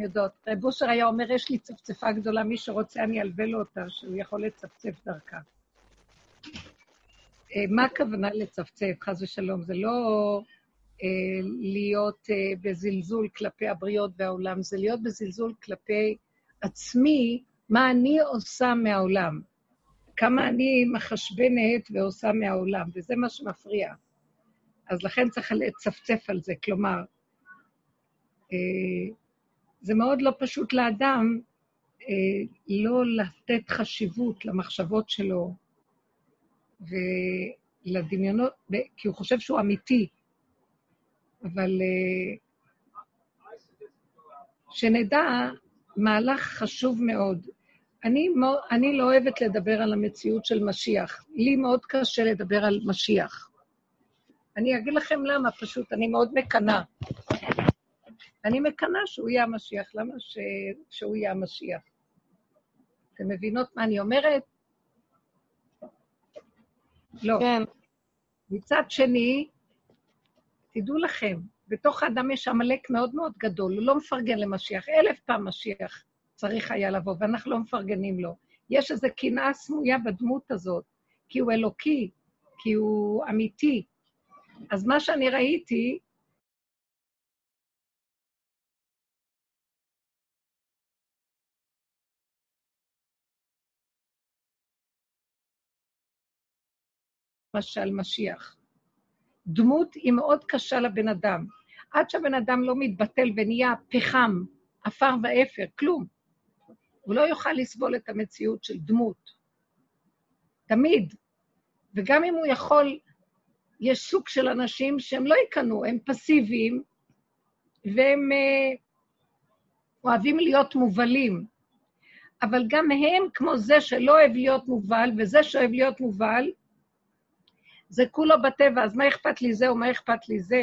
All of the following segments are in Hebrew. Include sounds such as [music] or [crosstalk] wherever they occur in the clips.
אני יודעת. רב אושר היה אומר, יש לי צפצפה גדולה, מי שרוצה אני אלווה לו אותה, שהוא יכול לצפצף דרכה. אה, מה הכוונה לצפצף, חס ושלום? זה לא אה, להיות אה, בזלזול כלפי הבריות והעולם, זה להיות בזלזול כלפי עצמי, מה אני עושה מהעולם. כמה אני מחשבנת ועושה מהעולם, וזה מה שמפריע. אז לכן צריך לצפצף על זה. כלומר, זה מאוד לא פשוט לאדם אה, לא לתת חשיבות למחשבות שלו ולדמיונות, כי הוא חושב שהוא אמיתי. אבל אה, שנדע מהלך חשוב מאוד. אני, אני לא אוהבת לדבר על המציאות של משיח. לי מאוד קשה לדבר על משיח. אני אגיד לכם למה, פשוט, אני מאוד מקנאה. אני מקנאה שהוא יהיה המשיח. למה ש... שהוא יהיה המשיח? אתם מבינות מה אני אומרת? לא. כן. מצד שני, תדעו לכם, בתוך האדם יש עמלק מאוד מאוד גדול, הוא לא מפרגן למשיח. אלף פעם משיח צריך היה לבוא, ואנחנו לא מפרגנים לו. יש איזו קנאה סמויה בדמות הזאת, כי הוא אלוקי, כי הוא אמיתי. אז מה שאני ראיתי, למשל משיח. דמות היא מאוד קשה לבן אדם. עד שהבן אדם לא מתבטל ונהיה פחם, עפר ואפר, כלום. הוא לא יוכל לסבול את המציאות של דמות. תמיד. וגם אם הוא יכול, יש סוג של אנשים שהם לא יקנו, הם פסיביים, והם uh, אוהבים להיות מובלים. אבל גם הם, כמו זה שלא אוהב להיות מובל, וזה שאוהב להיות מובל, זה כולו בטבע, אז מה אכפת לי זה או מה אכפת לי זה?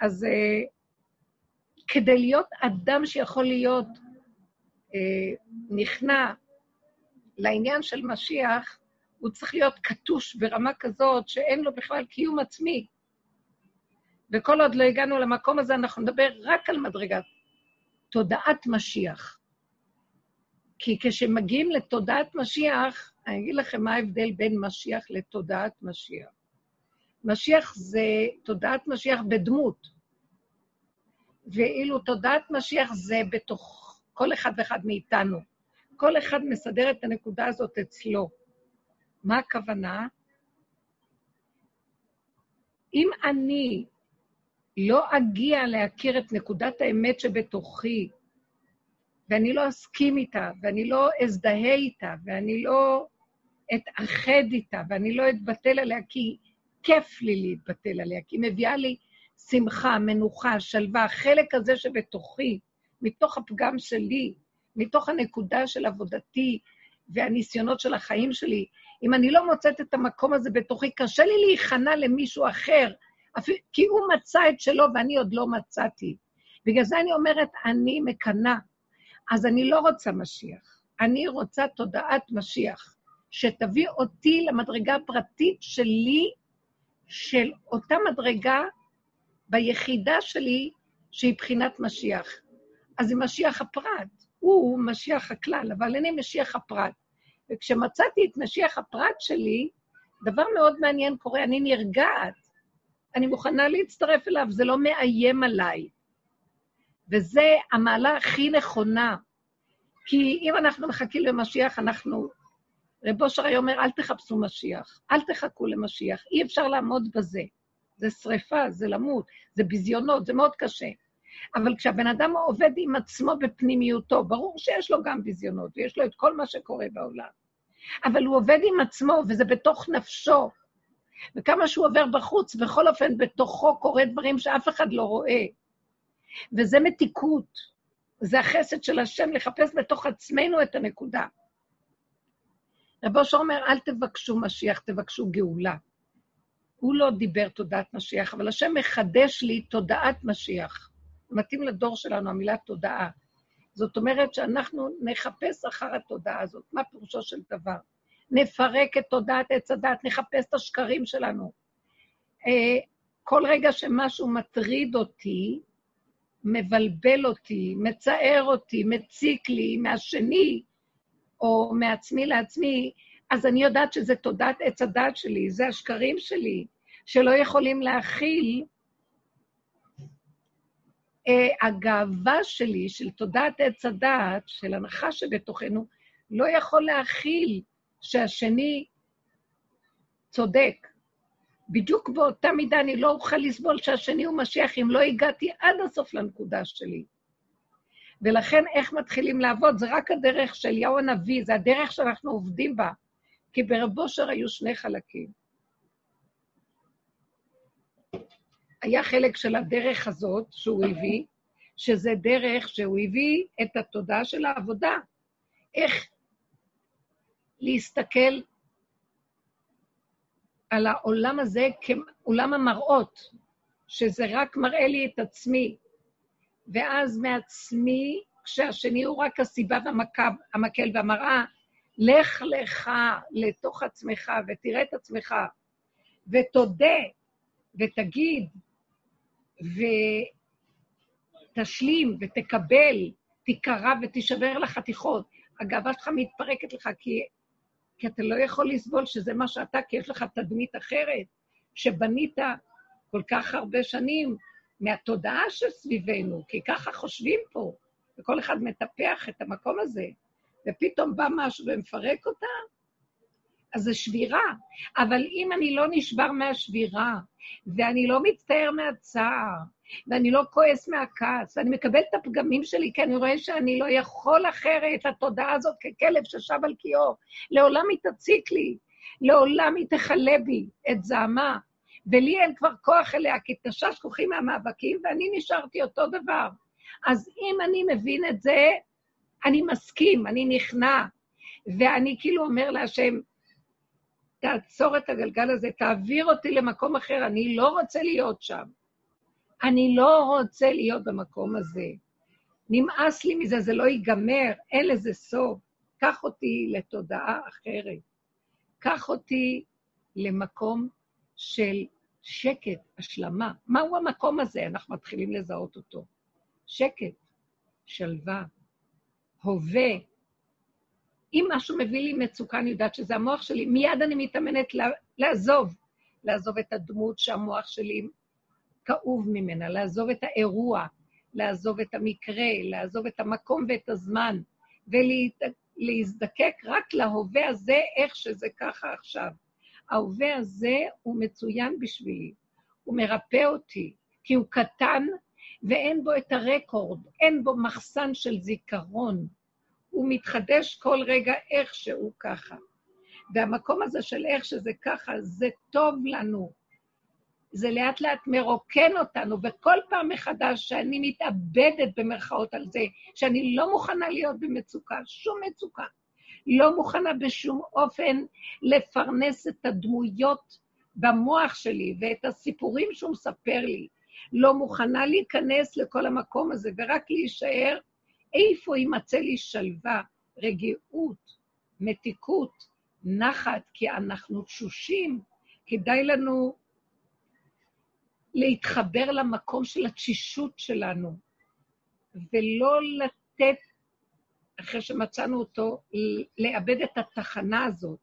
אז uh, כדי להיות אדם שיכול להיות uh, נכנע לעניין של משיח, הוא צריך להיות קטוש ברמה כזאת שאין לו בכלל קיום עצמי. וכל עוד לא הגענו למקום הזה, אנחנו נדבר רק על מדרגת תודעת משיח. כי כשמגיעים לתודעת משיח, אני אגיד לכם מה ההבדל בין משיח לתודעת משיח. משיח זה תודעת משיח בדמות, ואילו תודעת משיח זה בתוך כל אחד ואחד מאיתנו. כל אחד מסדר את הנקודה הזאת אצלו. מה הכוונה? אם אני לא אגיע להכיר את נקודת האמת שבתוכי, ואני לא אסכים איתה, ואני לא אזדהה איתה, ואני לא אתאחד איתה, ואני לא אתבטל עליה, כי כיף לי להתבטל עליה, כי היא מביאה לי שמחה, מנוחה, שלווה, החלק הזה שבתוכי, מתוך הפגם שלי, מתוך הנקודה של עבודתי והניסיונות של החיים שלי, אם אני לא מוצאת את המקום הזה בתוכי, קשה לי להיכנע למישהו אחר, כי הוא מצא את שלו ואני עוד לא מצאתי. בגלל זה אני אומרת, אני מקנאה. אז אני לא רוצה משיח, אני רוצה תודעת משיח, שתביא אותי למדרגה הפרטית שלי, של אותה מדרגה ביחידה שלי, שהיא בחינת משיח. אז זה משיח הפרט, הוא משיח הכלל, אבל אני משיח הפרט. וכשמצאתי את משיח הפרט שלי, דבר מאוד מעניין קורה, אני נרגעת, אני מוכנה להצטרף אליו, זה לא מאיים עליי. וזה המעלה הכי נכונה. כי אם אנחנו מחכים למשיח, אנחנו... רב אושר היה אומר, אל תחפשו משיח, אל תחכו למשיח, אי אפשר לעמוד בזה. זה שריפה, זה למות, זה ביזיונות, זה מאוד קשה. אבל כשהבן אדם עובד עם עצמו בפנימיותו, ברור שיש לו גם ביזיונות, ויש לו את כל מה שקורה בעולם. אבל הוא עובד עם עצמו, וזה בתוך נפשו. וכמה שהוא עובר בחוץ, בכל אופן בתוכו קורה דברים שאף אחד לא רואה. וזה מתיקות, זה החסד של השם לחפש בתוך עצמנו את הנקודה. רב אושר אומר, אל תבקשו משיח, תבקשו גאולה. הוא לא דיבר תודעת משיח, אבל השם מחדש לי תודעת משיח. מתאים לדור שלנו המילה תודעה. זאת אומרת שאנחנו נחפש אחר התודעה הזאת. מה פירושו של דבר? נפרק את תודעת עץ הדת, נחפש את השקרים שלנו. אה, כל רגע שמשהו מטריד אותי, מבלבל אותי, מצער אותי, מציק לי מהשני, או מעצמי לעצמי, אז אני יודעת שזה תודעת עץ הדת שלי, זה השקרים שלי, שלא יכולים להכיל. Uh, הגאווה שלי, של תודעת עץ הדת, של הנחה שבתוכנו, לא יכול להכיל שהשני צודק. בדיוק באותה מידה אני לא אוכל לסבול שהשני הוא משיח אם לא הגעתי עד הסוף לנקודה שלי. ולכן איך מתחילים לעבוד? זה רק הדרך של אליהו הנביא, זה הדרך שאנחנו עובדים בה. כי ברב אושר היו שני חלקים. היה חלק של הדרך הזאת שהוא הביא, שזה דרך שהוא הביא את התודעה של העבודה. איך להסתכל על העולם הזה כעולם המראות, שזה רק מראה לי את עצמי, ואז מעצמי, כשהשני הוא רק הסיבה והמקל והמראה, לך לך לתוך עצמך ותראה את עצמך, ותודה, ותגיד, ותשלים, ותקבל, תיקרע ותישבר לחתיכות. הגאווה שלך מתפרקת לך, כי, כי אתה לא יכול לסבול שזה מה שאתה, כי יש לך תדמית אחרת, שבנית כל כך הרבה שנים מהתודעה שסביבנו, כי ככה חושבים פה, וכל אחד מטפח את המקום הזה. ופתאום בא משהו ומפרק אותה, אז זה שבירה. אבל אם אני לא נשבר מהשבירה, ואני לא מצטער מהצער, ואני לא כועס מהכעס, ואני מקבל את הפגמים שלי, כי אני רואה שאני לא יכול אחרת, התודעה הזאת ככלב ששב על קיאו, לעולם היא תציק לי, לעולם היא תכלה בי את זעמה, ולי אין כבר כוח אליה, כי תשש כוחי מהמאבקים, ואני נשארתי אותו דבר. אז אם אני מבין את זה, אני מסכים, אני נכנע, ואני כאילו אומר להשם, תעצור את הגלגל הזה, תעביר אותי למקום אחר, אני לא רוצה להיות שם. אני לא רוצה להיות במקום הזה. נמאס לי מזה, זה לא ייגמר, אין לזה סוף. קח אותי לתודעה אחרת. קח אותי למקום של שקט, השלמה. מהו המקום הזה? אנחנו מתחילים לזהות אותו. שקט, שלווה, הווה. אם משהו מביא לי מצוקה, אני יודעת שזה המוח שלי, מיד אני מתאמנת לעזוב. לעזוב את הדמות שהמוח שלי כאוב ממנה, לעזוב את האירוע, לעזוב את המקרה, לעזוב את המקום ואת הזמן, ולהזדקק רק להווה הזה, איך שזה ככה עכשיו. ההווה הזה הוא מצוין בשבילי, הוא מרפא אותי, כי הוא קטן ואין בו את הרקורד, אין בו מחסן של זיכרון. הוא מתחדש כל רגע איכשהו ככה. והמקום הזה של איך שזה ככה, זה טוב לנו. זה לאט לאט מרוקן אותנו, וכל פעם מחדש שאני מתאבדת במרכאות על זה, שאני לא מוכנה להיות במצוקה, שום מצוקה. לא מוכנה בשום אופן לפרנס את הדמויות במוח שלי ואת הסיפורים שהוא מספר לי. לא מוכנה להיכנס לכל המקום הזה, ורק להישאר איפה יימצא לי שלווה, רגיעות, מתיקות, נחת, כי אנחנו תשושים, כדאי לנו להתחבר למקום של התשישות שלנו, ולא לתת, אחרי שמצאנו אותו, לאבד את התחנה הזאת.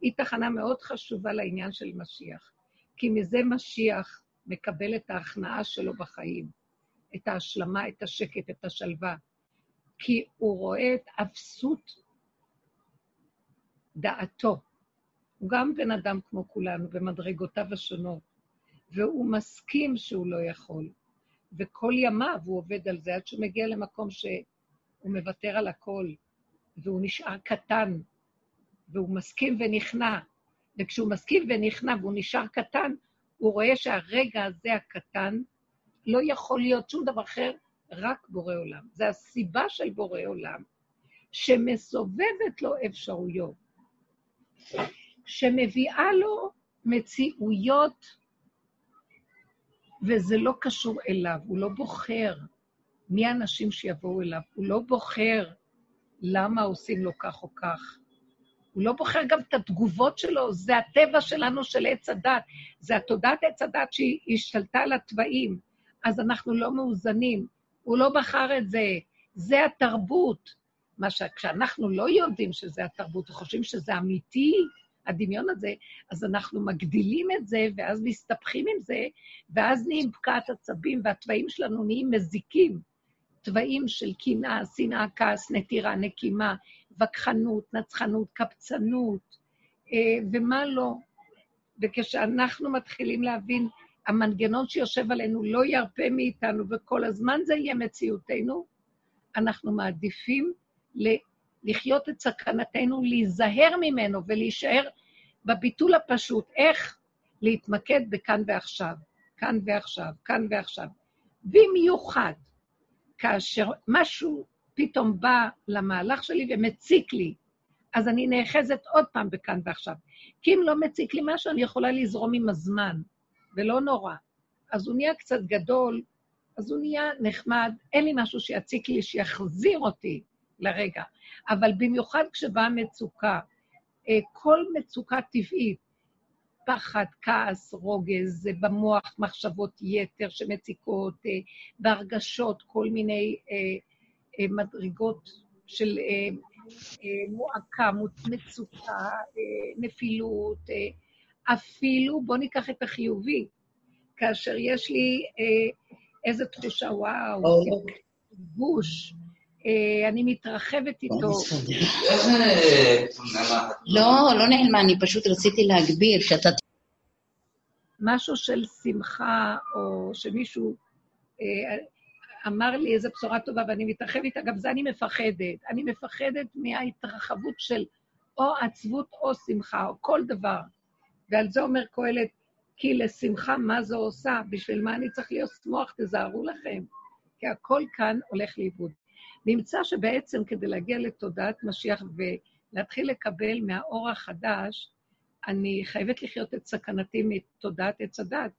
היא תחנה מאוד חשובה לעניין של משיח, כי מזה משיח מקבל את ההכנעה שלו בחיים, את ההשלמה, את השקט, את השלווה, כי הוא רואה את אפסות דעתו. הוא גם בן אדם כמו כולנו, במדרגותיו השונות, והוא מסכים שהוא לא יכול. וכל ימיו הוא עובד על זה, עד שהוא מגיע למקום שהוא מוותר על הכל, והוא נשאר קטן, והוא מסכים ונכנע. וכשהוא מסכים ונכנע והוא נשאר קטן, הוא רואה שהרגע הזה הקטן לא יכול להיות שום דבר אחר, רק בורא עולם. זה הסיבה של בורא עולם, שמסובבת לו אפשרויות, שמביאה לו מציאויות, וזה לא קשור אליו, הוא לא בוחר מי האנשים שיבואו אליו, הוא לא בוחר למה עושים לו כך או כך. הוא לא בוחר גם את התגובות שלו, זה הטבע שלנו של עץ הדת, זה התודעת עץ הדת שהיא השתלטה על התוואים, אז אנחנו לא מאוזנים. הוא לא בחר את זה. זה התרבות. מה שכשאנחנו לא יודעים שזה התרבות וחושבים שזה אמיתי, הדמיון הזה, אז אנחנו מגדילים את זה, ואז מסתבכים עם זה, ואז נהיים פקעת עצבים, והתוואים שלנו נהיים מזיקים. תוואים של קנאה, שנאה, כעס, נטירה, נקימה, וכחנות, נצחנות, קפצנות, אה, ומה לא. וכשאנחנו מתחילים להבין, המנגנון שיושב עלינו לא ירפה מאיתנו, וכל הזמן זה יהיה מציאותנו, אנחנו מעדיפים לחיות את סכנתנו, להיזהר ממנו ולהישאר בביטול הפשוט. איך להתמקד בכאן ועכשיו, כאן ועכשיו, כאן ועכשיו. במיוחד כאשר משהו פתאום בא למהלך שלי ומציק לי, אז אני נאחזת עוד פעם בכאן ועכשיו. כי אם לא מציק לי משהו, אני יכולה לזרום עם הזמן, ולא נורא. אז הוא נהיה קצת גדול, אז הוא נהיה נחמד, אין לי משהו שיציק לי, שיחזיר אותי לרגע. אבל במיוחד כשבאה מצוקה, אה, כל מצוקה טבעית, פחד, כעס, רוגז, במוח מחשבות יתר שמציקות, אה, בהרגשות, כל מיני אה, מדרגות של מועקה, מצוקה, נפילות, אפילו, בואו ניקח את החיובי, כאשר יש לי איזו תחושה, וואו, גוש, אה, אני מתרחבת איתו. לא, לא נעלמה, אני פשוט רציתי להגביר, שאתה... משהו של שמחה, או שמישהו אה, אמר לי איזו בשורה טובה ואני מתרחבת איתה, גם זה אני מפחדת. אני מפחדת מההתרחבות של או עצבות או שמחה, או כל דבר. ועל זה אומר קהלת, כי לשמחה מה זו עושה? בשביל מה אני צריך להיות שמוח? תזהרו לכם. כי הכל כאן הולך לאיבוד. נמצא שבעצם כדי להגיע לתודעת משיח ולהתחיל לקבל מהאור החדש, אני חייבת לחיות את סכנתי מתודעת עץ הדת,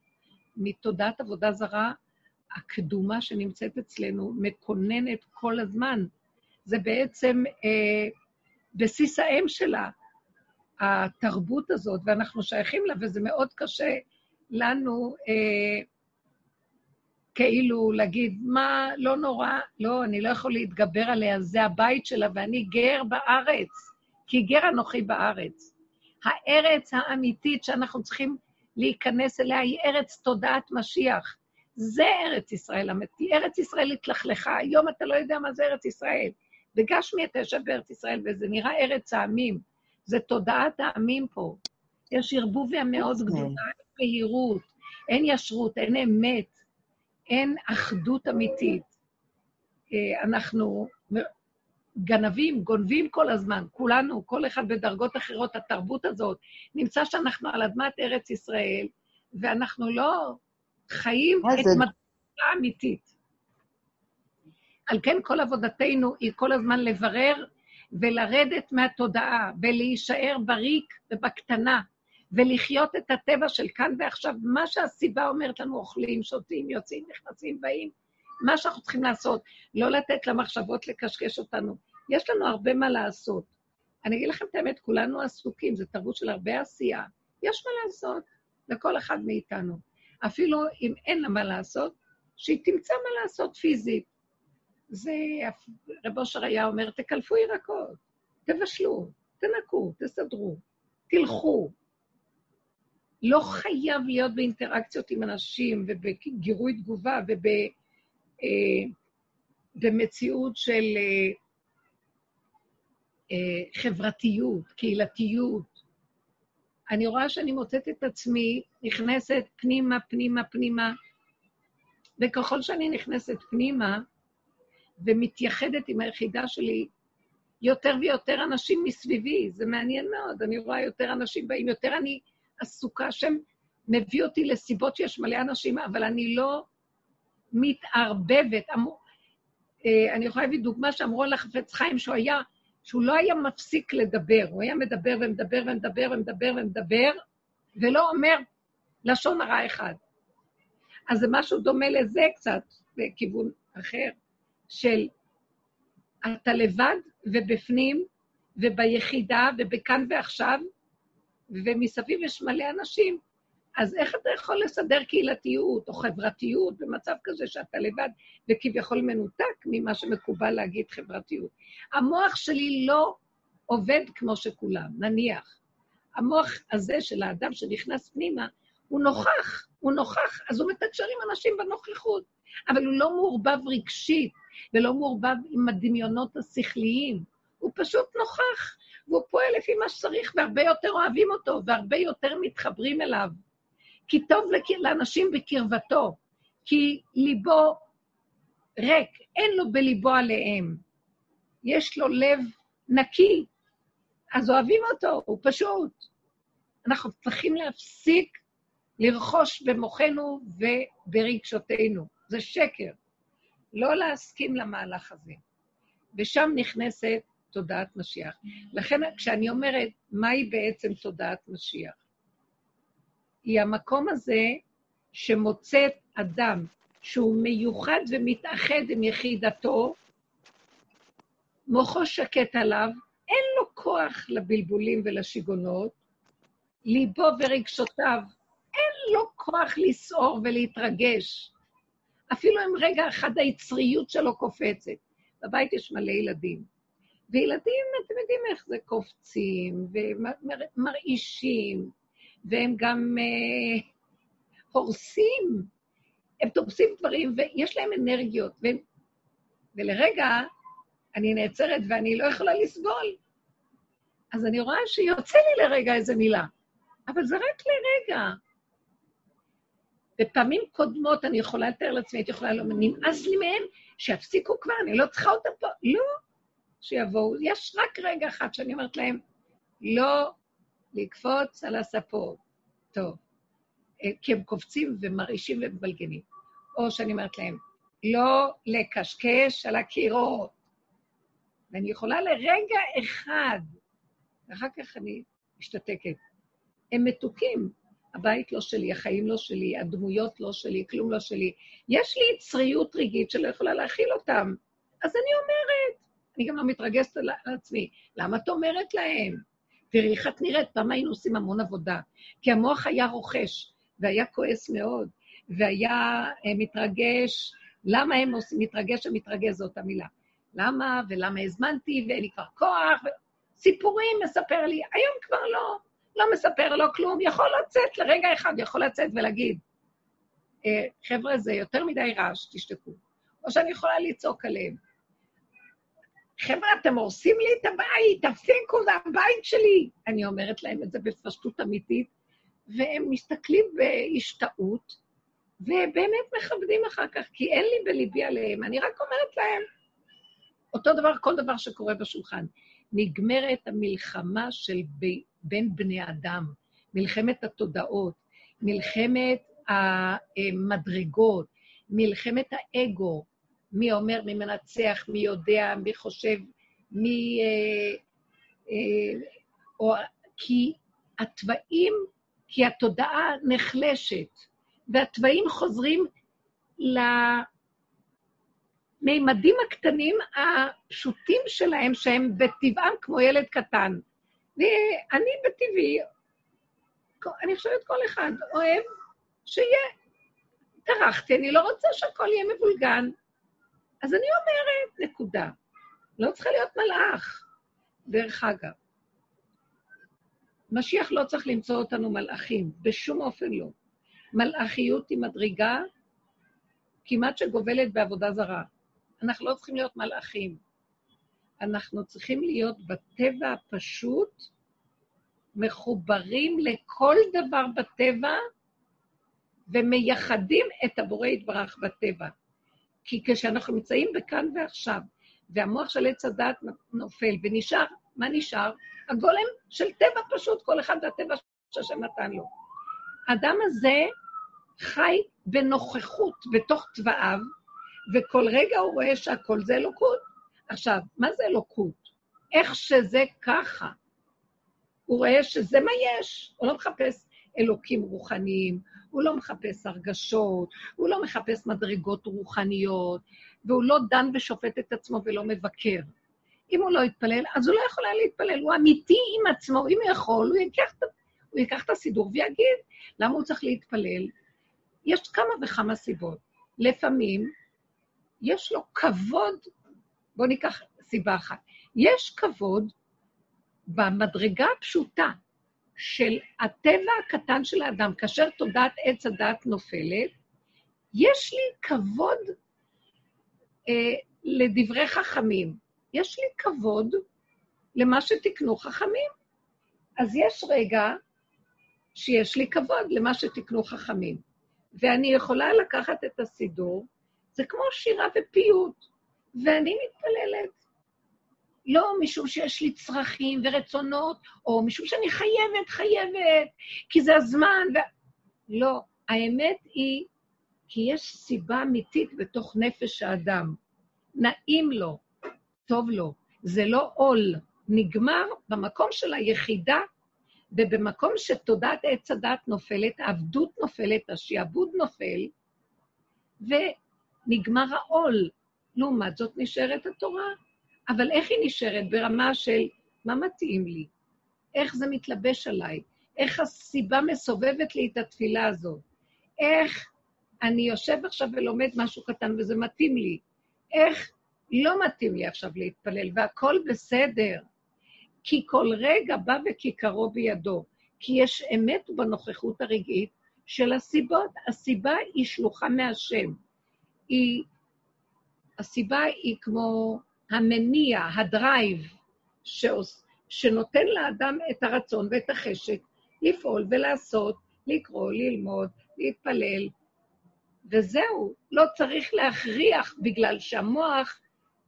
מתודעת עבודה זרה הקדומה שנמצאת אצלנו, מקוננת כל הזמן. זה בעצם אה, בסיס האם שלה, התרבות הזאת, ואנחנו שייכים לה, וזה מאוד קשה לנו אה, כאילו להגיד, מה, לא נורא, לא, אני לא יכול להתגבר עליה, זה הבית שלה, ואני גר בארץ, כי גר אנוכי בארץ. הארץ האמיתית שאנחנו צריכים להיכנס אליה היא ארץ תודעת משיח. זה ארץ ישראל אמיתי. ארץ ישראל התלכלכה, היום אתה לא יודע מה זה ארץ ישראל. בגשמי אתה יושב בארץ ישראל, וזה נראה ארץ העמים. זה תודעת העמים פה. יש ערבוביה מאוד גדולה, אין בהירות, אין ישרות, אין אמת. אין אחדות אמיתית. אה, אנחנו גנבים, גונבים כל הזמן, כולנו, כל אחד בדרגות אחרות, התרבות הזאת. נמצא שאנחנו על אדמת ארץ ישראל, ואנחנו לא חיים את מטרה אמיתית. על כן כל עבודתנו היא כל הזמן לברר ולרדת מהתודעה, ולהישאר בריק ובקטנה, ולחיות את הטבע של כאן ועכשיו, מה שהסיבה אומרת לנו, אוכלים, שותים, יוצאים, נכנסים, באים, מה שאנחנו צריכים לעשות, לא לתת למחשבות לקשקש אותנו. יש לנו הרבה מה לעשות. אני אגיד לכם את האמת, כולנו עסוקים, זו תרבות של הרבה עשייה. יש מה לעשות לכל אחד מאיתנו. אפילו אם אין לה מה לעשות, שהיא תמצא מה לעשות פיזית. זה, רב אושר היה אומר, תקלפו ירקות, תבשלו, תנקו, תסדרו, תלכו, לא חייב להיות באינטראקציות עם אנשים ובגירוי תגובה ובמציאות אה, של אה, אה, חברתיות, קהילתיות. אני רואה שאני מוצאת את עצמי נכנסת פנימה, פנימה, פנימה, וככל שאני נכנסת פנימה ומתייחדת עם היחידה שלי, יותר ויותר אנשים מסביבי, זה מעניין מאוד, אני רואה יותר אנשים באים, יותר אני עסוקה, שם מביא אותי לסיבות שיש מלא אנשים, אבל אני לא מתערבבת. אמר, אה, אני יכולה להביא דוגמה שאמרו על החפץ חיים שהוא היה, שהוא לא היה מפסיק לדבר, הוא היה מדבר ומדבר ומדבר ומדבר ומדבר, ולא אומר לשון הרע אחד. אז זה משהו דומה לזה קצת, בכיוון אחר, של אתה לבד ובפנים וביחידה ובכאן ועכשיו, ומסביב יש מלא אנשים אז איך אתה יכול לסדר קהילתיות או חברתיות במצב כזה שאתה לבד וכביכול מנותק ממה שמקובל להגיד חברתיות? המוח שלי לא עובד כמו שכולם, נניח. המוח הזה של האדם שנכנס פנימה, הוא נוכח, הוא נוכח, אז הוא מתקשר עם אנשים בנוכחות, אבל הוא לא מעורבב רגשית ולא מעורבב עם הדמיונות השכליים, הוא פשוט נוכח, והוא פועל לפי מה שצריך, והרבה יותר אוהבים אותו, והרבה יותר מתחברים אליו. כי טוב לאנשים בקרבתו, כי ליבו ריק, אין לו בליבו עליהם. יש לו לב נקי, אז אוהבים אותו, הוא פשוט. אנחנו צריכים להפסיק לרכוש במוחנו וברגשותינו. זה שקר. לא להסכים למהלך הזה. ושם נכנסת תודעת משיח. לכן כשאני אומרת, מהי בעצם תודעת משיח? היא המקום הזה שמוצא אדם שהוא מיוחד ומתאחד עם יחידתו, מוחו שקט עליו, אין לו כוח לבלבולים ולשיגונות, ליבו ורגשותיו, אין לו כוח לסעור ולהתרגש. אפילו אם רגע אחד היצריות שלו קופצת. בבית יש מלא ילדים. וילדים, אתם יודעים איך זה, קופצים ומרעישים, והם גם uh, הורסים, הם תופסים דברים ויש להם אנרגיות, והם... ולרגע אני נעצרת ואני לא יכולה לסבול. אז אני רואה שיוצא לי לרגע איזה מילה, אבל זה רק לרגע. בפעמים קודמות אני יכולה לתאר לעצמי, הייתי יכולה לומר, נמאס לי מהם, שיפסיקו כבר, אני לא צריכה אותם פה. לא, שיבואו. יש רק רגע אחד שאני אומרת להם, לא לקפוץ על הספות. טוב. אה, כי הם קופצים ומרעישים ומבלגנים. או שאני אומרת להם, לא לקשקש על הקירות. ואני יכולה לרגע אחד, ואחר כך אני משתתקת. הם מתוקים. הבית לא שלי, החיים לא שלי, הדמויות לא שלי, כלום לא שלי. יש לי יצריות רגעית שלא יכולה להכיל אותם. אז אני אומרת, אני גם לא מתרגשת על עצמי. למה את אומרת להם? תראי איך את נראית, פעם היינו עושים המון עבודה. כי המוח היה רוכש, והיה כועס מאוד, והיה אה, מתרגש. למה הם עושים, מתרגש ומתרגש זו אותה מילה. למה, ולמה הזמנתי, ואין לי כבר כוח, ו... סיפורים מספר לי, היום כבר לא, לא מספר לו כלום, יכול לצאת לרגע אחד, יכול לצאת ולהגיד, אה, חבר'ה, זה יותר מדי רעש, תשתקו. או שאני יכולה לצעוק עליהם. חבר'ה, אתם הורסים לי את הבית, תפסיקו, זה הבית שלי. אני אומרת להם את זה בפשטות אמיתית, והם מסתכלים בהשתאות, ובאמת מכבדים אחר כך, כי אין לי בליבי עליהם. אני רק אומרת להם, אותו דבר, כל דבר שקורה בשולחן. נגמרת המלחמה של ב... בין בני אדם, מלחמת התודעות, מלחמת המדרגות, מלחמת האגו, מי אומר, מי מנצח, מי יודע, מי חושב, מי... אה, אה, או, כי התוואים, כי התודעה נחלשת, והתוואים חוזרים למימדים הקטנים הפשוטים שלהם, שהם בטבעם כמו ילד קטן. ואני בטבעי, אני חושבת כל אחד אוהב שיהיה. טרחתי, אני לא רוצה שהכל יהיה מבולגן. אז אני אומרת, נקודה. לא צריכה להיות מלאך. דרך אגב, משיח לא צריך למצוא אותנו מלאכים, בשום אופן לא. מלאכיות היא מדרגה כמעט שגובלת בעבודה זרה. אנחנו לא צריכים להיות מלאכים. אנחנו צריכים להיות בטבע הפשוט, מחוברים לכל דבר בטבע, ומייחדים את הבורא יתברך בטבע. כי כשאנחנו נמצאים בכאן ועכשיו, והמוח של עץ הדת נופל, ונשאר, מה נשאר? הגולם של טבע פשוט, כל אחד והטבע שהשם נתן לו. האדם הזה חי בנוכחות בתוך תוואיו, וכל רגע הוא רואה שהכל זה אלוקות. עכשיו, מה זה אלוקות? איך שזה ככה. הוא רואה שזה מה יש, הוא לא מחפש אלוקים רוחניים, הוא לא מחפש הרגשות, הוא לא מחפש מדרגות רוחניות, והוא לא דן ושופט את עצמו ולא מבקר. אם הוא לא יתפלל, אז הוא לא יכול היה להתפלל, הוא אמיתי עם עצמו, אם הוא יכול, הוא ייקח. הוא ייקח את הסידור ויגיד למה הוא צריך להתפלל. יש כמה וכמה סיבות. לפעמים יש לו כבוד, בואו ניקח סיבה אחת. יש כבוד במדרגה הפשוטה של הטבע הקטן של האדם, כאשר תודעת עץ הדת נופלת, יש לי כבוד אה, לדברי חכמים. יש לי כבוד למה שתקנו חכמים. אז יש רגע שיש לי כבוד למה שתקנו חכמים. ואני יכולה לקחת את הסידור, זה כמו שירה ופיוט, ואני מתפללת. לא משום שיש לי צרכים ורצונות, או משום שאני חייבת, חייבת, כי זה הזמן. ו... לא, האמת היא כי יש סיבה אמיתית בתוך נפש האדם. נעים לו, טוב לו. זה לא עול, נגמר במקום של היחידה, ובמקום שתודעת עץ הדת נופלת, העבדות נופלת, השעבוד נופל, ונגמר העול. לעומת זאת נשארת התורה. אבל איך היא נשארת? ברמה של מה מתאים לי? איך זה מתלבש עליי? איך הסיבה מסובבת לי את התפילה הזאת? איך אני יושב עכשיו ולומד משהו קטן וזה מתאים לי? איך לא מתאים לי עכשיו להתפלל והכול בסדר? כי כל רגע בא וכיכרו בידו, כי יש אמת בנוכחות הרגעית של הסיבות. הסיבה היא שלוחה מהשם. היא, הסיבה היא כמו המניע, הדרייב, שעוש, שנותן לאדם את הרצון ואת החשק לפעול ולעשות, לקרוא, ללמוד, להתפלל, וזהו, לא צריך להכריח בגלל שהמוח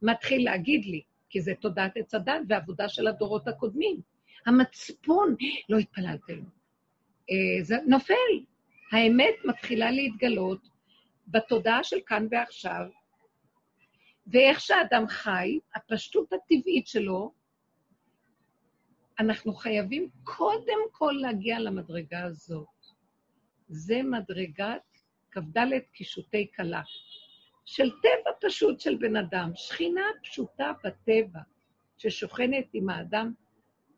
מתחיל להגיד לי, כי זה תודעת עץ הדת ועבודה של הדורות הקודמים. המצפון, לא התפללתם. אה, זה נופל. האמת מתחילה להתגלות בתודעה של כאן ועכשיו, ואיך שאדם חי, הפשטות הטבעית שלו, אנחנו חייבים קודם כל להגיע למדרגה הזאת. זה מדרגת כ"ד קישוטי כלה, של טבע פשוט של בן אדם, שכינה פשוטה בטבע, ששוכנת עם האדם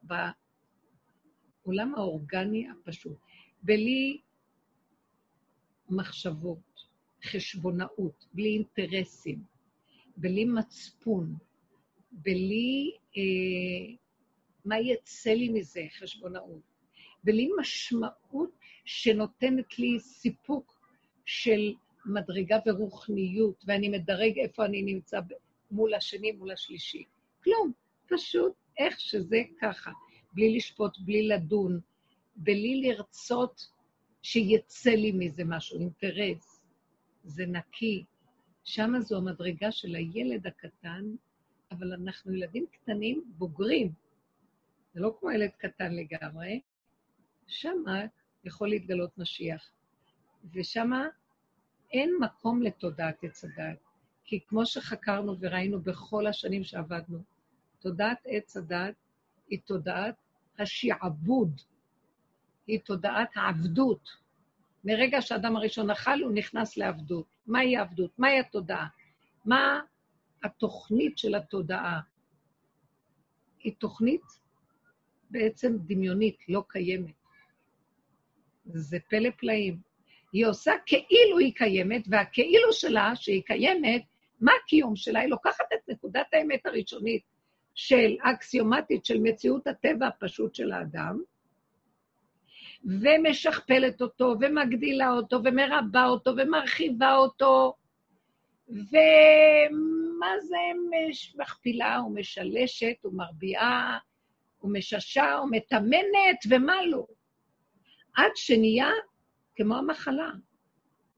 בעולם האורגני הפשוט, בלי מחשבות, חשבונאות, בלי אינטרסים. בלי מצפון, בלי אה, מה יצא לי מזה, חשבונאות, בלי משמעות שנותנת לי סיפוק של מדרגה ורוחניות, ואני מדרג איפה אני נמצא מול השני, מול השלישי. כלום, פשוט איך שזה ככה, בלי לשפוט, בלי לדון, בלי לרצות שיצא לי מזה משהו, אינטרס. זה נקי, שם זו המדרגה של הילד הקטן, אבל אנחנו ילדים קטנים בוגרים. זה לא כמו ילד קטן לגמרי. שם יכול להתגלות משיח. ושם אין מקום לתודעת עץ הדת. כי כמו שחקרנו וראינו בכל השנים שעבדנו, תודעת עץ הדת היא תודעת השעבוד, היא תודעת העבדות. מרגע שהאדם הראשון אכל, הוא נכנס לעבדות. מהי העבדות? מהי התודעה? מה התוכנית של התודעה? היא תוכנית בעצם דמיונית, לא קיימת. זה פלא פלאים. היא עושה כאילו היא קיימת, והכאילו שלה, שהיא קיימת, מה הקיום שלה? היא לוקחת את נקודת האמת הראשונית של אקסיומטית של מציאות הטבע הפשוט של האדם, ומשכפלת אותו, ומגדילה אותו, ומרבה אותו, ומרחיבה אותו, ומה זה מכפילה ומשלשת ומרביעה ומששה ומטמנת ומה לא. עד שנהיה כמו המחלה.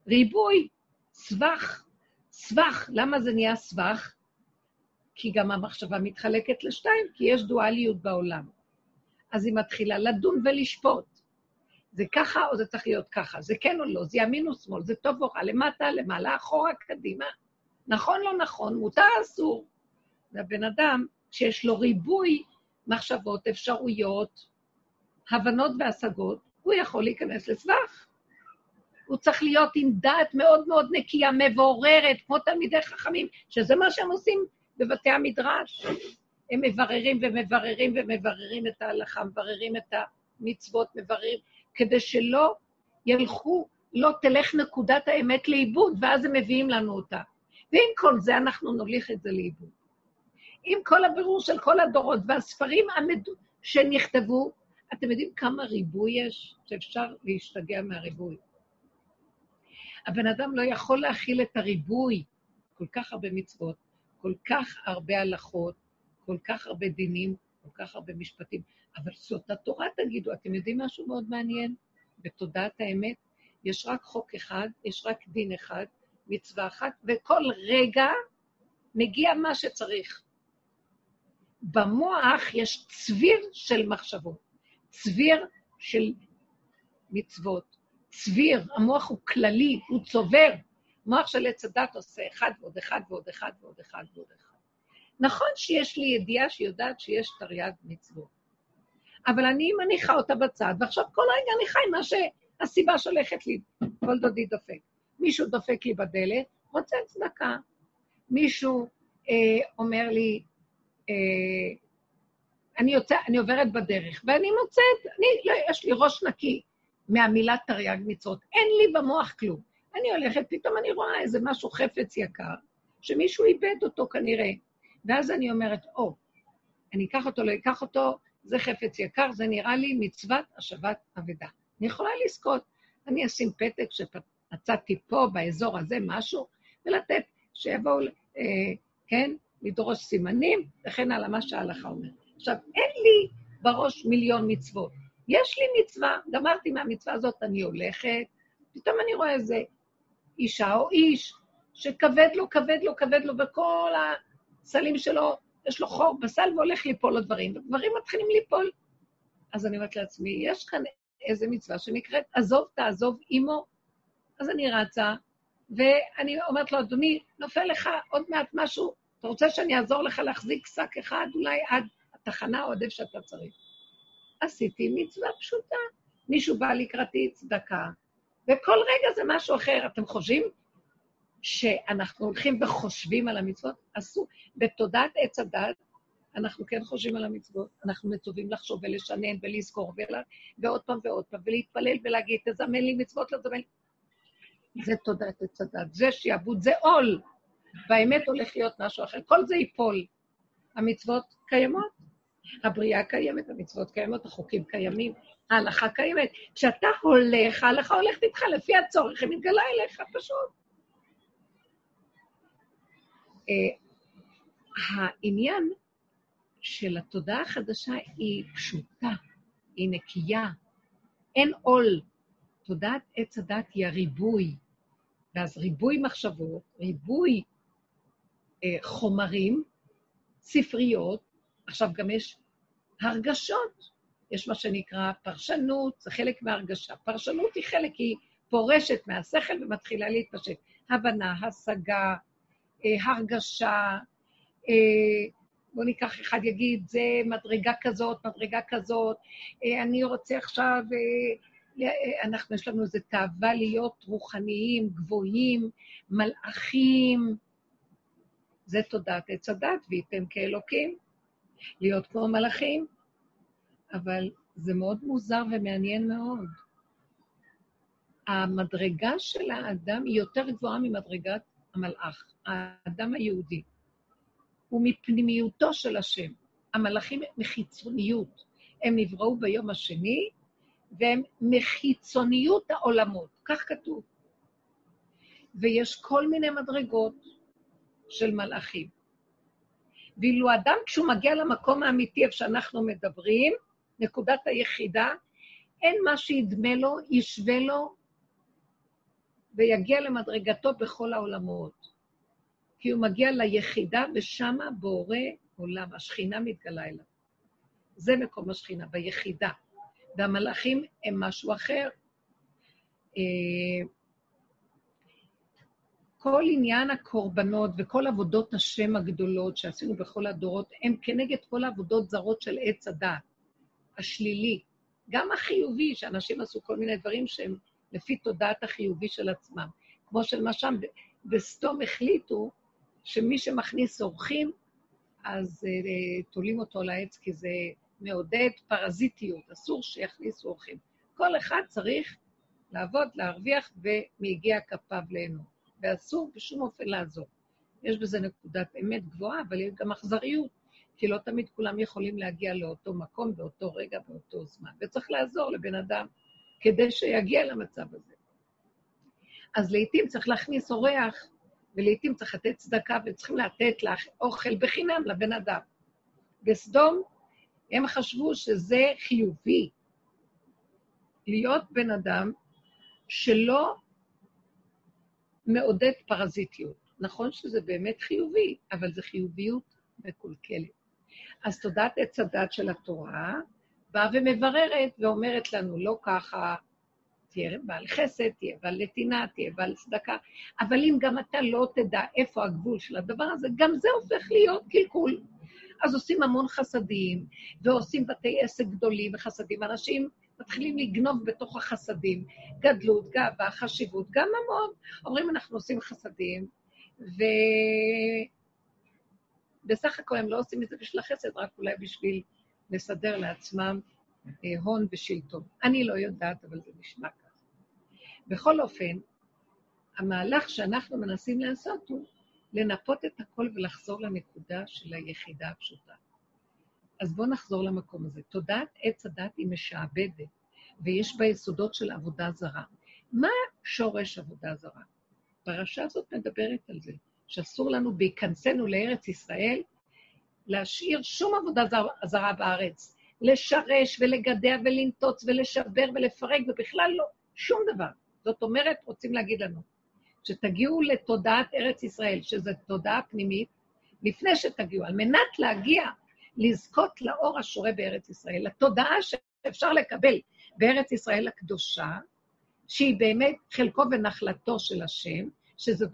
ריבוי, סבך, סבך. למה זה נהיה סבך? כי גם המחשבה מתחלקת לשתיים, כי יש דואליות בעולם. אז היא מתחילה לדון ולשפוט. זה ככה או זה צריך להיות ככה, זה כן או לא, זה ימין או שמאל, זה טוב או רע, למטה, למעלה, אחורה, קדימה. נכון, לא נכון, מותר, אסור. והבן אדם שיש לו ריבוי מחשבות, אפשרויות, הבנות והשגות, הוא יכול להיכנס לסבך. הוא צריך להיות עם דעת מאוד מאוד נקייה, מבוררת, כמו תלמידי חכמים, שזה מה שהם עושים בבתי המדרש. הם מבררים ומבררים ומבררים את ההלכה, מבררים את ה... מצוות, מבררים, כדי שלא ילכו, לא תלך נקודת האמת לאיבוד, ואז הם מביאים לנו אותה. ועם כל זה אנחנו נוליך את זה לאיבוד. עם כל הבירור של כל הדורות והספרים המד... שנכתבו, אתם יודעים כמה ריבוי יש? שאפשר להשתגע מהריבוי. הבן אדם לא יכול להכיל את הריבוי, כל כך הרבה מצוות, כל כך הרבה הלכות, כל כך הרבה דינים, כל כך הרבה משפטים. אבל זאת התורה, תגידו. אתם יודעים משהו מאוד מעניין? בתודעת האמת יש רק חוק אחד, יש רק דין אחד, מצווה אחת, וכל רגע מגיע מה שצריך. במוח יש צביר של מחשבות, צביר של מצוות, צביר, המוח הוא כללי, הוא צובר. מוח של עץ הדת עושה אחד ועוד אחד ועוד אחד ועוד אחד ועוד אחד. נכון שיש לי ידיעה שיודעת שיש תרי"ג מצוות, אבל אני מניחה אותה בצד, ועכשיו כל רגע אני חי מה שהסיבה שהולכת לי, כל דודי דופק. מישהו דופק לי בדלת, רוצה צדקה. מישהו אה, אומר לי, אה, אני, יוצא, אני עוברת בדרך, ואני מוצאת, אני, לא, יש לי ראש נקי מהמילה תרי"ג מצוות, אין לי במוח כלום. אני הולכת, פתאום אני רואה איזה משהו חפץ יקר, שמישהו איבד אותו כנראה. ואז אני אומרת, או, אני אקח אותו, לא אקח אותו, זה חפץ יקר, זה נראה לי מצוות השבת אבדה. אני יכולה לזכות. אני אשים פתק שמצאתי פה, באזור הזה, משהו, ולתת, שיבואו, אה, כן, לדרוש סימנים, וכן הלאה, מה שההלכה אומרת. עכשיו, אין לי בראש מיליון מצוות. יש לי מצווה, גמרתי מהמצווה הזאת, אני הולכת, פתאום אני רואה איזה אישה או איש שכבד לו, כבד לו, כבד לו, וכל הסלים שלו, יש לו חור בסל והולך ליפול לו דברים, ודברים מתחילים ליפול. אז אני אומרת לעצמי, יש כאן איזה מצווה שנקראת, עזוב תעזוב עמו. אז אני רצה, ואני אומרת לו, אדוני, נופל לך עוד מעט משהו, אתה רוצה שאני אעזור לך להחזיק שק אחד, אולי עד התחנה או עד איפה שאתה צריך. עשיתי מצווה פשוטה. מישהו בא לקראתי צדקה, וכל רגע זה משהו אחר. אתם חושבים שאנחנו הולכים וחושבים על המצוות? אסור. בתודעת עץ הדת, אנחנו כן חושבים על המצוות, אנחנו מצווים לחשוב ולשנן ולזכור, ולה, ועוד פעם ועוד פעם, ולהתפלל ולהגיד, תזמן לי מצוות, תזמן לי... זה תודעת עץ הדת, זה שיעבוד, זה עול. באמת הולך להיות משהו אחר. כל זה ייפול. המצוות קיימות, הבריאה קיימת, המצוות קיימות, החוקים קיימים, ההלכה קיימת. כשאתה הולך, ההלכה הולכת איתך לפי הצורך, היא מתגלה אליך פשוט. אה, העניין של התודעה החדשה היא פשוטה, היא נקייה, אין עול. תודעת עץ הדת היא הריבוי, ואז ריבוי מחשבות, ריבוי אה, חומרים, ספריות, עכשיו גם יש הרגשות, יש מה שנקרא פרשנות, זה חלק מההרגשה. פרשנות היא חלק, היא פורשת מהשכל ומתחילה להתפשט. הבנה, השגה, הרגשה, אה, בואו ניקח אחד יגיד, זה מדרגה כזאת, מדרגה כזאת, אה, אני רוצה עכשיו, אה, אה, אנחנו, יש לנו איזו תאווה להיות רוחניים, גבוהים, מלאכים. זה תודעת עץ הדת, וייתם כאלוקים. להיות כמו מלאכים, אבל זה מאוד מוזר ומעניין מאוד. המדרגה של האדם היא יותר גבוהה ממדרגת המלאך, האדם היהודי. הוא מפנימיותו של השם. המלאכים מחיצוניות. הם נבראו ביום השני, והם מחיצוניות העולמות, כך כתוב. ויש כל מיני מדרגות של מלאכים. ואילו אדם, כשהוא מגיע למקום האמיתי, איפה שאנחנו מדברים, נקודת היחידה, אין מה שידמה לו, ישווה לו, ויגיע למדרגתו בכל העולמות. כי הוא מגיע ליחידה, ושמה בורא עולם, השכינה מתגלה אליו. זה מקום השכינה, ביחידה. והמלאכים הם משהו אחר. אה, כל עניין הקורבנות וכל עבודות השם הגדולות שעשינו בכל הדורות, הם כנגד כל העבודות זרות של עץ הדת, השלילי. גם החיובי, שאנשים עשו כל מיני דברים שהם לפי תודעת החיובי של עצמם. כמו שלמשל, בסתום החליטו שמי שמכניס אורחים, אז uh, תולים אותו על העץ, כי זה מעודד פרזיטיות, אסור שיכניסו אורחים. כל אחד צריך לעבוד, להרוויח, ומיגיע כפיו ליהנות. ואסור בשום אופן לעזור. יש בזה נקודת אמת גבוהה, אבל יש גם אכזריות, כי לא תמיד כולם יכולים להגיע לאותו מקום, באותו רגע, באותו זמן. וצריך לעזור לבן אדם כדי שיגיע למצב הזה. אז לעתים צריך להכניס אורח, ולעתים צריך לתת צדקה, וצריכים לתת לך אוכל בחינם לבן אדם. בסדום הם חשבו שזה חיובי, להיות בן אדם שלא מעודד פרזיטיות. נכון שזה באמת חיובי, אבל זו חיוביות מקולקלת. אז תודעת עץ הדת של התורה באה ומבררת ואומרת לנו, לא ככה, תהיה בעל חסד, תהיה בעל נתינה, תהיה בעל צדקה, אבל אם גם אתה לא תדע איפה הגבול של הדבר הזה, גם זה הופך להיות קלקול. אז עושים המון חסדים, ועושים בתי עסק גדולים וחסדים. אנשים מתחילים לגנוב בתוך החסדים, גדלות, גאווה, חשיבות, גם המון. אומרים, אנחנו עושים חסדים, ובסך הכל הם לא עושים את זה בשביל החסד, רק אולי בשביל לסדר לעצמם אה, הון ושלטון. אני לא יודעת, אבל זה נשמע ככה. בכל אופן, המהלך שאנחנו מנסים לעשות הוא לנפות את הכל ולחזור לנקודה של היחידה הפשוטה. אז בואו נחזור למקום הזה. תודעת עץ הדת היא משעבדת, ויש בה יסודות של עבודה זרה. מה שורש עבודה זרה? הפרשה הזאת מדברת על זה, שאסור לנו בהיכנסנו לארץ ישראל להשאיר שום עבודה זרה בארץ, לשרש ולגדע ולנטוץ ולשבר ולפרק, ובכלל לא, שום דבר. זאת אומרת, רוצים להגיד לנו, שתגיעו לתודעת ארץ ישראל, שזו תודעה פנימית, לפני שתגיעו, על מנת להגיע, לזכות לאור השורה בארץ ישראל, לתודעה שאפשר לקבל בארץ ישראל הקדושה, שהיא באמת חלקו ונחלתו של השם, שזו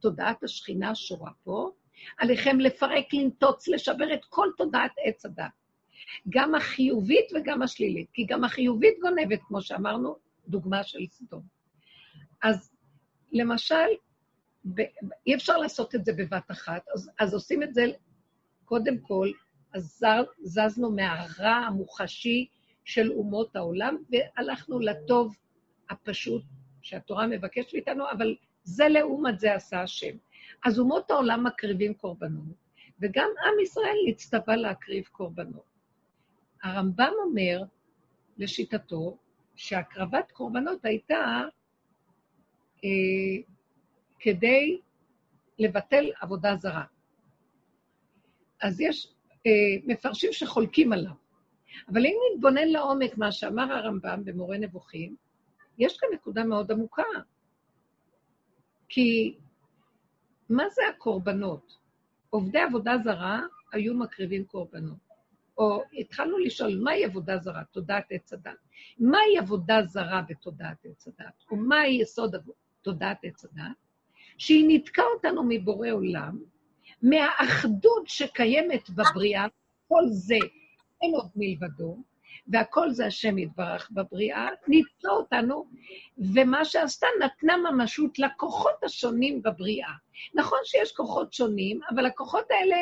תודעת השכינה השורה פה, עליכם לפרק, לנטוץ, לשבר את כל תודעת עץ הדת. גם החיובית וגם השלילית, כי גם החיובית גונבת, כמו שאמרנו, דוגמה של סדום. אז למשל, ב, אי אפשר לעשות את זה בבת אחת, אז, אז עושים את זה קודם כל, אז זזנו מהרע המוחשי של אומות העולם, והלכנו לטוב הפשוט שהתורה מבקשת מאיתנו, אבל זה לעומת זה עשה השם. אז אומות העולם מקריבים קורבנות, וגם עם ישראל נצטווה להקריב קורבנות. הרמב"ם אומר, לשיטתו, שהקרבת קורבנות הייתה אה, כדי לבטל עבודה זרה. אז יש אה, מפרשים שחולקים עליו. אבל אם נתבונן לעומק מה שאמר הרמב"ם במורה נבוכים, יש כאן נקודה מאוד עמוקה. כי מה זה הקורבנות? עובדי עבודה זרה היו מקריבים קורבנות. או התחלנו לשאול, מהי עבודה זרה? תודעת עץ הדת. מהי עבודה זרה בתודעת עץ הדת? או מהי יסוד תודעת עץ הדת? שהיא ניתקה אותנו מבורא עולם, מהאחדות שקיימת בבריאה, כל זה אין עוד מלבדו, והכל זה השם יתברך בבריאה, ניתנה אותנו, ומה שעשתה, נתנה ממשות לכוחות השונים בבריאה. נכון שיש כוחות שונים, אבל הכוחות האלה,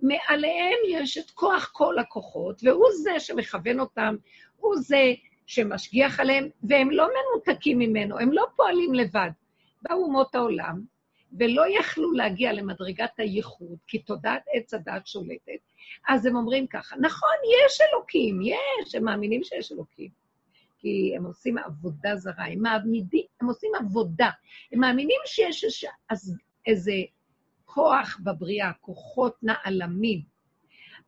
מעליהם יש את כוח כל הכוחות, והוא זה שמכוון אותם, הוא זה שמשגיח עליהם, והם לא מנותקים ממנו, הם לא פועלים לבד. באו אומות העולם, ולא יכלו להגיע למדרגת הייחוד, כי תודעת עץ הדת שולטת, אז הם אומרים ככה, נכון, יש אלוקים, יש, הם מאמינים שיש אלוקים. כי הם עושים עבודה זרה, הם מעמידים, הם עושים עבודה. הם מאמינים שיש איזה, איזה כוח בבריאה, כוחות נעלמים,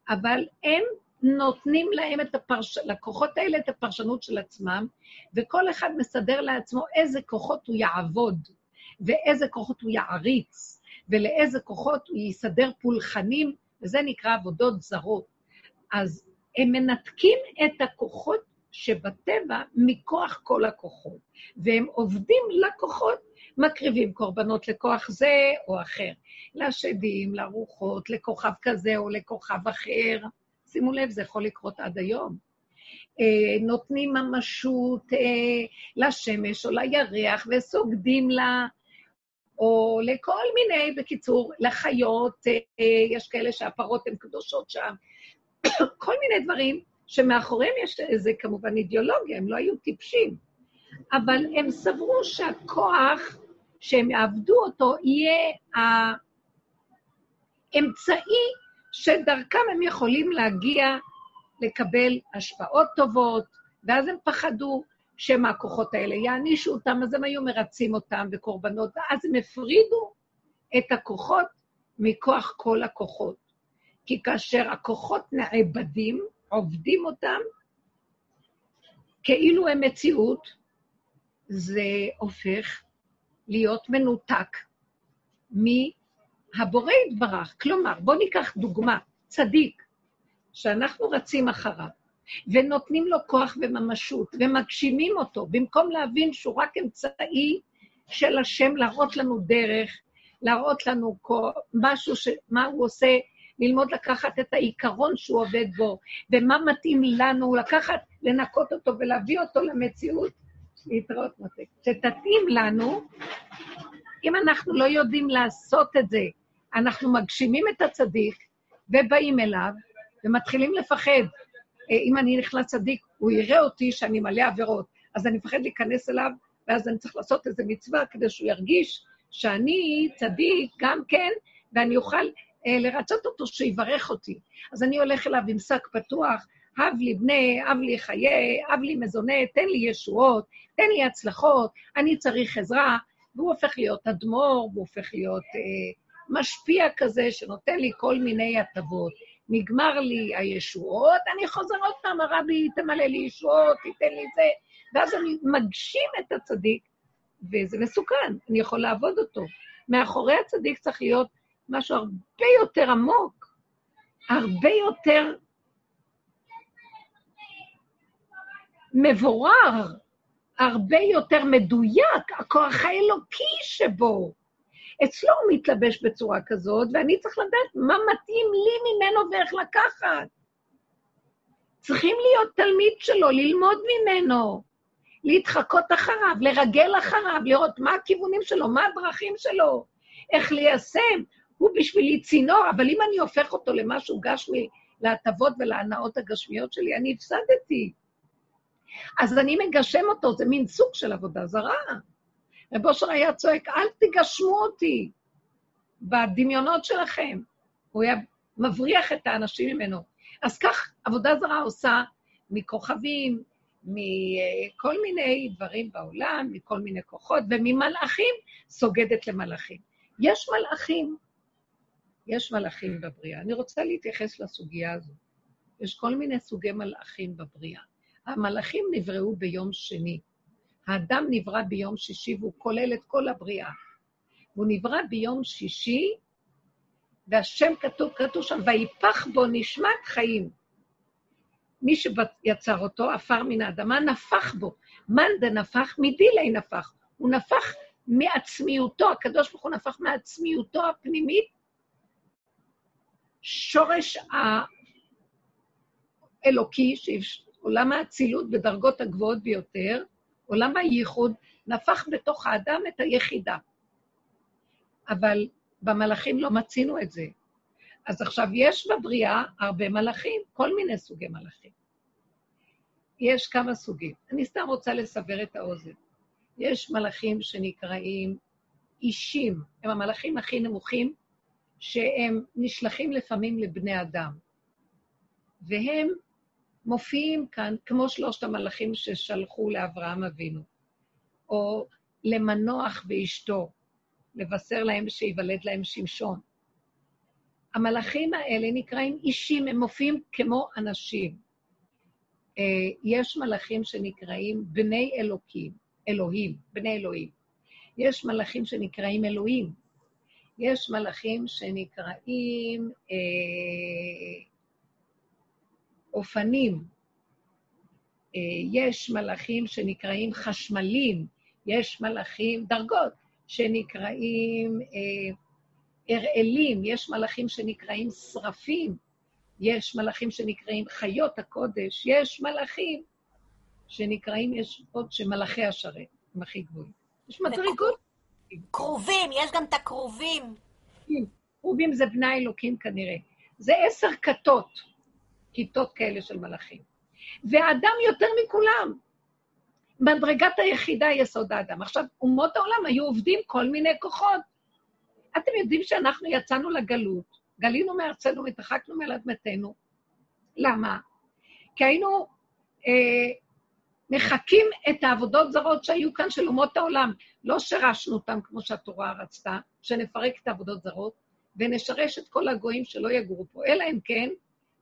אבל הם נותנים להם את הפרש... לכוחות האלה את הפרשנות של עצמם, וכל אחד מסדר לעצמו איזה כוחות הוא יעבוד, ואיזה כוחות הוא יעריץ, ולאיזה כוחות הוא יסדר פולחנים וזה נקרא עבודות זרות. אז הם מנתקים את הכוחות שבטבע מכוח כל הכוחות, והם עובדים לכוחות, מקריבים קורבנות לכוח זה או אחר, לשדים, לרוחות, לכוכב כזה או לכוכב אחר. שימו לב, זה יכול לקרות עד היום. אה, נותנים ממשות אה, לשמש או לירח וסוגדים לה או לכל מיני, בקיצור, לחיות, אה, יש כאלה שהפרות הן קדושות שם, [coughs] כל מיני דברים שמאחוריהם יש איזה כמובן אידיאולוגיה, הם לא היו טיפשים, אבל הם סברו שהכוח שהם יעבדו אותו יהיה האמצעי שדרכם הם יכולים להגיע לקבל השפעות טובות, ואז הם פחדו שמא הכוחות האלה יענישו אותם, אז הם היו מרצים אותם בקורבנות, ואז הם הפרידו את הכוחות מכוח כל הכוחות. כי כאשר הכוחות נעבדים, עובדים אותם, כאילו הם מציאות, זה הופך להיות מנותק מהבורא יתברך. כלומר, בואו ניקח דוגמה, צדיק, שאנחנו רצים אחריו, ונותנים לו כוח וממשות, ומגשימים אותו, במקום להבין שהוא רק אמצעי של השם להראות לנו דרך, להראות לנו משהו, ש... מה הוא עושה, ללמוד לקחת את העיקרון שהוא עובד בו, ומה מתאים לנו, לקחת, לנקות אותו ולהביא אותו למציאות, להתראות מותק, שתתאים לנו, אם אנחנו לא יודעים לעשות את זה, אנחנו מגשימים את הצדיק ובאים אליו ומתחילים לפחד. אה, אם אני נכנס צדיק, הוא יראה אותי שאני מלא עבירות, אז אני מפחד להיכנס אליו, ואז אני צריך לעשות איזו מצווה כדי שהוא ירגיש שאני צדיק גם כן, ואני אוכל אה, לרצות אותו שיברך אותי. אז אני הולך אליו עם שק פתוח, הב לי בני, הב לי חיי, הב לי מזונה, תן לי ישועות, תן לי הצלחות, אני צריך עזרה, והוא הופך להיות אדמו"ר, והוא הופך להיות אה, משפיע כזה שנותן לי כל מיני הטבות. נגמר לי הישועות, אני חוזר עוד פעם, הרבי תמלא לי ישועות, תיתן לי זה, ואז אני מגשים את הצדיק, וזה מסוכן, אני יכול לעבוד אותו. מאחורי הצדיק צריך להיות משהו הרבה יותר עמוק, הרבה יותר מבורר, הרבה יותר מדויק, הכוח האלוקי שבו. אצלו הוא מתלבש בצורה כזאת, ואני צריך לדעת מה מתאים לי ממנו ואיך לקחת. צריכים להיות תלמיד שלו, ללמוד ממנו, להתחקות אחריו, לרגל אחריו, לראות מה הכיוונים שלו, מה הדרכים שלו, איך ליישם. הוא בשבילי צינור, אבל אם אני הופך אותו למשהו גשמי, להטבות ולהנאות הגשמיות שלי, אני הפסדתי. אז אני מגשם אותו, זה מין סוג של עבודה זרה. רב היה צועק, אל תגשמו אותי בדמיונות שלכם. הוא היה מבריח את האנשים ממנו. אז כך עבודה זרה עושה מכוכבים, מכל מיני דברים בעולם, מכל מיני כוחות, וממלאכים סוגדת למלאכים. יש מלאכים, יש מלאכים בבריאה. אני רוצה להתייחס לסוגיה הזו. יש כל מיני סוגי מלאכים בבריאה. המלאכים נבראו ביום שני. האדם נברא ביום שישי והוא כולל את כל הבריאה. הוא נברא ביום שישי, והשם כתוב, כתוב שם, ויפח בו נשמת חיים. מי שיצר אותו, עפר מן האדמה, נפח בו. מאן דנפח, מדילי נפח. הוא נפח מעצמיותו, הקדוש ברוך הוא נפח מעצמיותו הפנימית, שורש האלוקי, עולם האצילות בדרגות הגבוהות ביותר, עולם הייחוד, נפח בתוך האדם את היחידה. אבל במלאכים לא מצינו את זה. אז עכשיו, יש בבריאה הרבה מלאכים, כל מיני סוגי מלאכים. יש כמה סוגים. אני סתם רוצה לסבר את האוזן. יש מלאכים שנקראים אישים, הם המלאכים הכי נמוכים, שהם נשלחים לפעמים לבני אדם. והם מופיעים כאן כמו שלושת המלאכים ששלחו לאברהם אבינו, או למנוח ואשתו, לבשר להם שייוולד להם שמשון. המלאכים האלה נקראים אישים, הם מופיעים כמו אנשים. אה, יש מלאכים שנקראים בני אלוקים, אלוהים, בני אלוהים. יש מלאכים שנקראים אלוהים. יש מלאכים שנקראים אה, אופנים. אה, יש מלאכים שנקראים חשמלים, יש מלאכים, דרגות, שנקראים אה, הראלים, יש מלאכים שנקראים שרפים, יש מלאכים שנקראים חיות הקודש, יש מלאכים שנקראים, יש עוד שמלאכי השרת, הם הכי גבוהים. יש מדרגות. כרובים, יש גם את הכרובים. כרובים זה בני האלוקים כנראה. זה עשר כתות. כיתות כאלה של מלאכים. והאדם יותר מכולם. מדרגת היחידה יסוד האדם. עכשיו, אומות העולם היו עובדים כל מיני כוחות. אתם יודעים שאנחנו יצאנו לגלות, גלינו מארצנו והתרחקנו מעל אדמתנו. למה? כי היינו אה, מחקים את העבודות זרות שהיו כאן של אומות העולם. לא שרשנו אותם כמו שהתורה רצתה, שנפרק את העבודות זרות, ונשרש את כל הגויים שלא יגורו פה, אלא אם כן,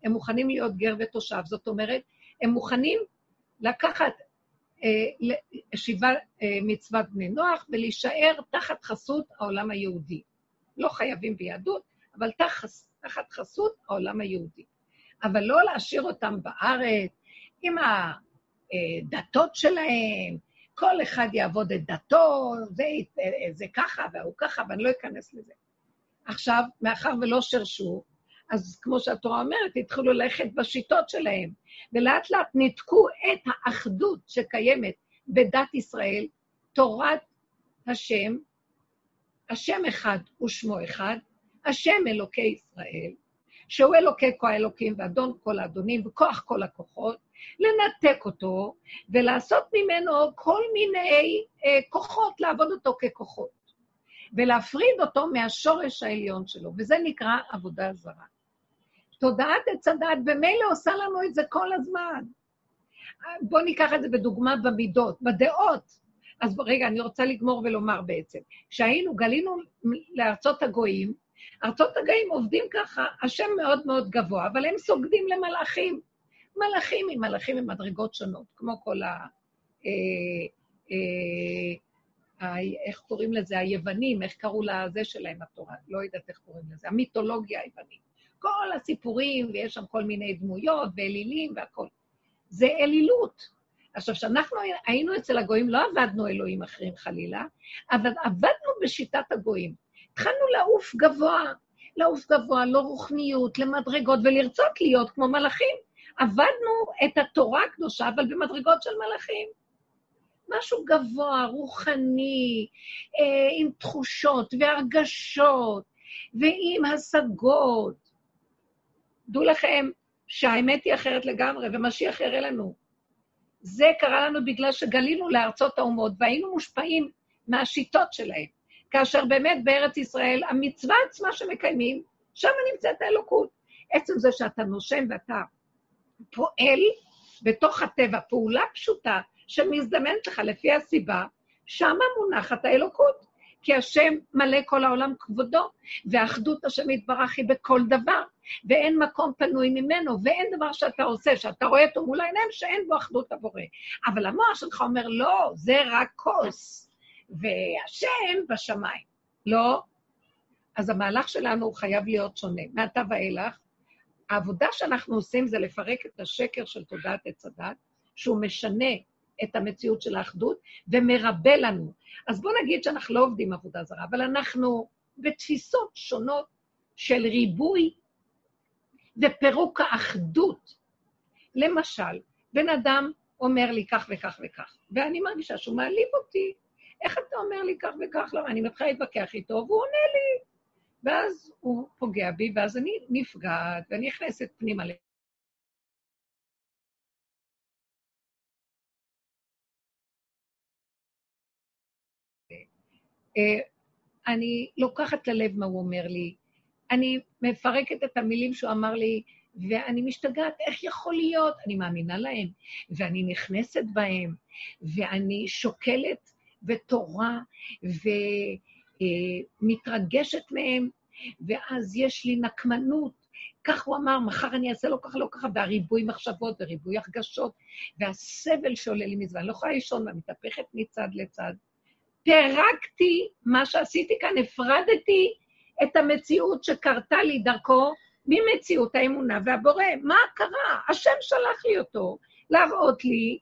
הם מוכנים להיות גר ותושב. זאת אומרת, הם מוכנים לקחת אה, שיבה אה, מצוות בני נוח ולהישאר תחת חסות העולם היהודי. לא חייבים ביהדות, אבל תחת, תחת חסות העולם היהודי. אבל לא להשאיר אותם בארץ עם הדתות שלהם, כל אחד יעבוד את דתו, זה, זה ככה והוא ככה, ואני לא אכנס לזה. עכשיו, מאחר ולא שרשו, אז כמו שהתורה אומרת, התחילו ללכת בשיטות שלהם, ולאט לאט ניתקו את האחדות שקיימת בדת ישראל, תורת השם, השם אחד ושמו אחד, השם אלוקי ישראל, שהוא אלוקי כל האלוקים ואדון כל האדונים וכוח כל הכוחות, לנתק אותו ולעשות ממנו כל מיני אה, כוחות, לעבוד אותו ככוחות, ולהפריד אותו מהשורש העליון שלו, וזה נקרא עבודה זרה. תודעת עץ הדת במילא עושה לנו את זה כל הזמן. בואו ניקח את זה בדוגמה במידות, בדעות. אז רגע, אני רוצה לגמור ולומר בעצם, כשהיינו, גלינו לארצות הגויים, ארצות הגויים עובדים ככה, השם מאוד מאוד גבוה, אבל הם סוגדים למלאכים. מלאכים עם מלאכים עם מדרגות שונות, כמו כל ה... אה, אה, ה... איך קוראים לזה? היוונים, איך קראו לזה שלהם התורה? לא יודעת איך קוראים לזה, המיתולוגיה היוונית. כל הסיפורים, ויש שם כל מיני דמויות ואלילים והכול. זה אלילות. עכשיו, כשאנחנו היינו אצל הגויים, לא עבדנו אלוהים אחרים חלילה, אבל עבדנו בשיטת הגויים. התחלנו לעוף גבוה, לעוף גבוה, לא רוחניות, למדרגות, ולרצות להיות כמו מלאכים. עבדנו את התורה הקדושה, אבל במדרגות של מלאכים. משהו גבוה, רוחני, אה, עם תחושות והרגשות, ועם השגות, דעו לכם שהאמת היא אחרת לגמרי, ומשיח יראה לנו. זה קרה לנו בגלל שגלינו לארצות האומות, והיינו מושפעים מהשיטות שלהם. כאשר באמת בארץ ישראל, המצווה עצמה שמקיימים, שם נמצאת האלוקות. עצם זה שאתה נושם ואתה פועל בתוך הטבע, פעולה פשוטה שמזדמנת לך לפי הסיבה, שמה מונחת האלוקות. כי השם מלא כל העולם כבודו, ואחדות השם יתברך היא בכל דבר, ואין מקום פנוי ממנו, ואין דבר שאתה עושה, שאתה רואה אותו מול העיניים, שאין בו אחדות הבורא. אבל המוח שלך אומר, לא, זה רק כוס, והשם בשמיים. לא. אז המהלך שלנו חייב להיות שונה. מעתה ואילך, העבודה שאנחנו עושים זה לפרק את השקר של תודעת עץ הדת, שהוא משנה את המציאות של האחדות ומרבה לנו. אז בואו נגיד שאנחנו לא עובדים עבודה זרה, אבל אנחנו בתפיסות שונות של ריבוי ופירוק האחדות. למשל, בן אדם אומר לי כך וכך וכך, ואני מרגישה שהוא מעליב אותי. איך אתה אומר לי כך וכך? לא, אני מתחילה להתווכח איתו, והוא עונה לי. ואז הוא פוגע בי, ואז אני נפגעת, ואני נכנסת פנימה אה, אני לוקחת ללב מה הוא אומר לי, אני מפרקת את המילים שהוא אמר לי, ואני משתגעת, איך יכול להיות? אני מאמינה להם, ואני נכנסת בהם, ואני שוקלת בתורה, ומתרגשת מהם, ואז יש לי נקמנות. כך הוא אמר, מחר אני אעשה לו ככה, לא ככה, והריבוי מחשבות וריבוי הרגשות, והסבל שעולה לי אני לא יכולה לישון, ואני מתהפכת מצד לצד. פירקתי מה שעשיתי כאן, הפרדתי את המציאות שקרתה לי דרכו ממציאות האמונה והבורא. מה קרה? השם שלח לי אותו להראות לי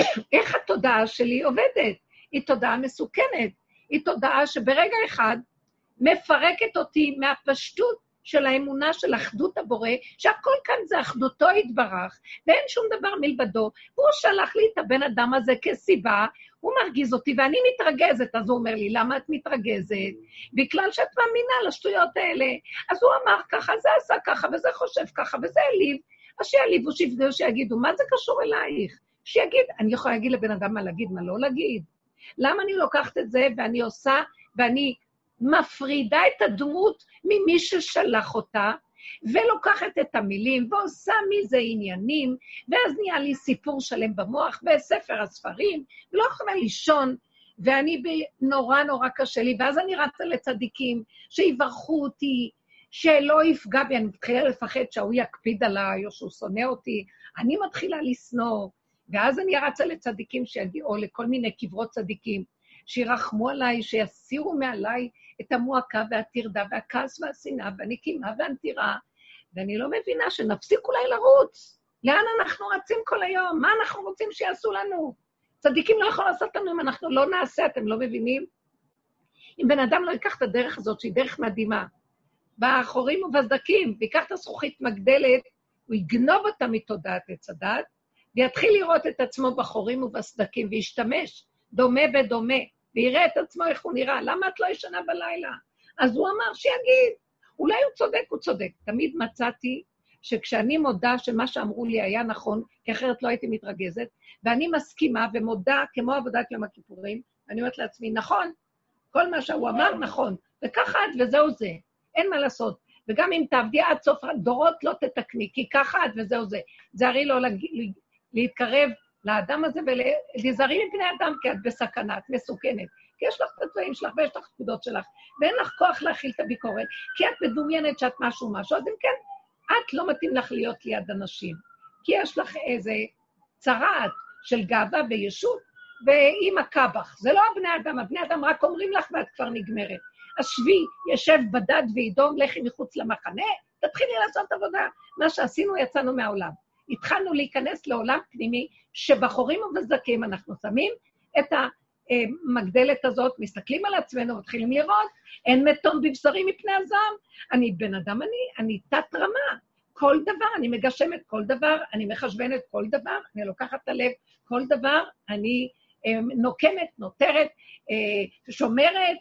[clears throat] איך התודעה שלי עובדת. היא תודעה מסוכנת, היא תודעה שברגע אחד מפרקת אותי מהפשטות של האמונה של אחדות הבורא, שהכל כאן זה אחדותו יתברך, ואין שום דבר מלבדו. והוא שלח לי את הבן אדם הזה כסיבה, הוא מרגיז אותי ואני מתרגזת. אז הוא אומר לי, למה את מתרגזת? בגלל שאת מאמינה לשטויות האלה. אז הוא אמר ככה, זה עשה ככה, וזה חושב ככה, וזה העליב. אז שיעליבו, שיפגעו, שיגידו, מה זה קשור אלייך? שיגיד, אני יכולה להגיד לבן אדם מה להגיד, מה לא להגיד. למה אני לוקחת את זה ואני עושה, ואני מפרידה את הדמות ממי ששלח אותה, ולוקחת את המילים ועושה מזה עניינים, ואז נהיה לי סיפור שלם במוח בספר הספרים, ולא יכולה לישון, ואני נורא נורא קשה לי, ואז אני רצה לצדיקים, שיברכו אותי, שלא יפגע בי, אני מתחילה לפחד שההוא יקפיד עליי, או שהוא שונא אותי, אני מתחילה לשנוא, ואז אני רצה לצדיקים שיגיעו, או לכל מיני קברות צדיקים, שירחמו עליי, שיסירו מעליי את המועקה והטרדה והכעס והשנאה והנקימה והנטירה, ואני לא מבינה שנפסיק אולי לרוץ. לאן אנחנו רצים כל היום? מה אנחנו רוצים שיעשו לנו? צדיקים לא יכולים לעשות לנו אם אנחנו לא נעשה, אתם לא מבינים? אם בן אדם לא ייקח את הדרך הזאת, שהיא דרך מדהימה, בחורים ובסדקים, ויקח את הזכוכית מגדלת, הוא יגנוב אותה מתודעת עץ הדת, ויתחיל לראות את עצמו בחורים ובסדקים, וישתמש דומה בדומה, ויראה את עצמו איך הוא נראה. למה את לא ישנה בלילה? אז הוא אמר שיגיד. אולי הוא צודק, הוא צודק. תמיד מצאתי שכשאני מודה שמה שאמרו לי היה נכון, כי אחרת לא הייתי מתרגזת, ואני מסכימה ומודה, כמו עבודת יום הכיפורים, אני אומרת לעצמי, נכון, כל מה שהוא אמר נכון, וככה את וזהו זה, אין מה לעשות. וגם אם תעבדי עד סוף הדורות, לא תתקני, כי ככה את וזהו זה. זה הרי לא להתקרב לאדם הזה ולהיזהרי מבני אדם, כי את בסכנה, את מסוכנת. כי יש לך את הצבעים שלך ויש לך פקודות שלך, ואין לך כוח להכיל את הביקורת, כי את מדומיינת שאת משהו משהו, אז אם כן, את לא מתאים לך להיות ליד אנשים. כי יש לך איזה צרעת של גאווה וישות, והיא מכה בך. זה לא הבני אדם, הבני אדם רק אומרים לך ואת כבר נגמרת. אז שבי, ישב בדד וידום, לכי מחוץ למחנה, תתחילי לעשות עבודה. מה שעשינו, יצאנו מהעולם. התחלנו להיכנס לעולם פנימי, שבחורים ובזקים אנחנו שמים את המגדלת הזאת, מסתכלים על עצמנו, מתחילים לראות, אין מתום בבשרי מפני הזעם. אני בן אדם אני, אני תת-רמה. כל דבר, אני מגשמת כל דבר, אני מחשבנת כל דבר, אני לוקחת את הלב כל דבר, אני אה, נוקמת, נותרת, אה, שומרת,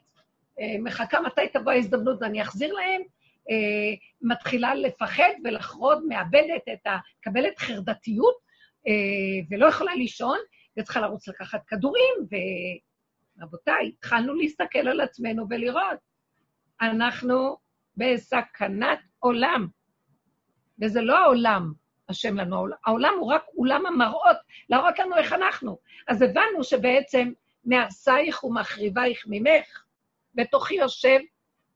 אה, מחכה מתי תבוא ההזדמנות ואני אחזיר להם, אה, מתחילה לפחד ולחרוד, מאבדת את ה... מקבלת חרדתיות אה, ולא יכולה לישון, וצריכה לרוץ לקחת כדורים, ורבותיי, התחלנו להסתכל על עצמנו ולראות. אנחנו בסכנת עולם, וזה לא העולם השם לנו, העולם הוא רק אולם המראות, להראות לנו איך אנחנו. אז הבנו שבעצם מעשייך ומחריבייך ממך, בתוכי יושב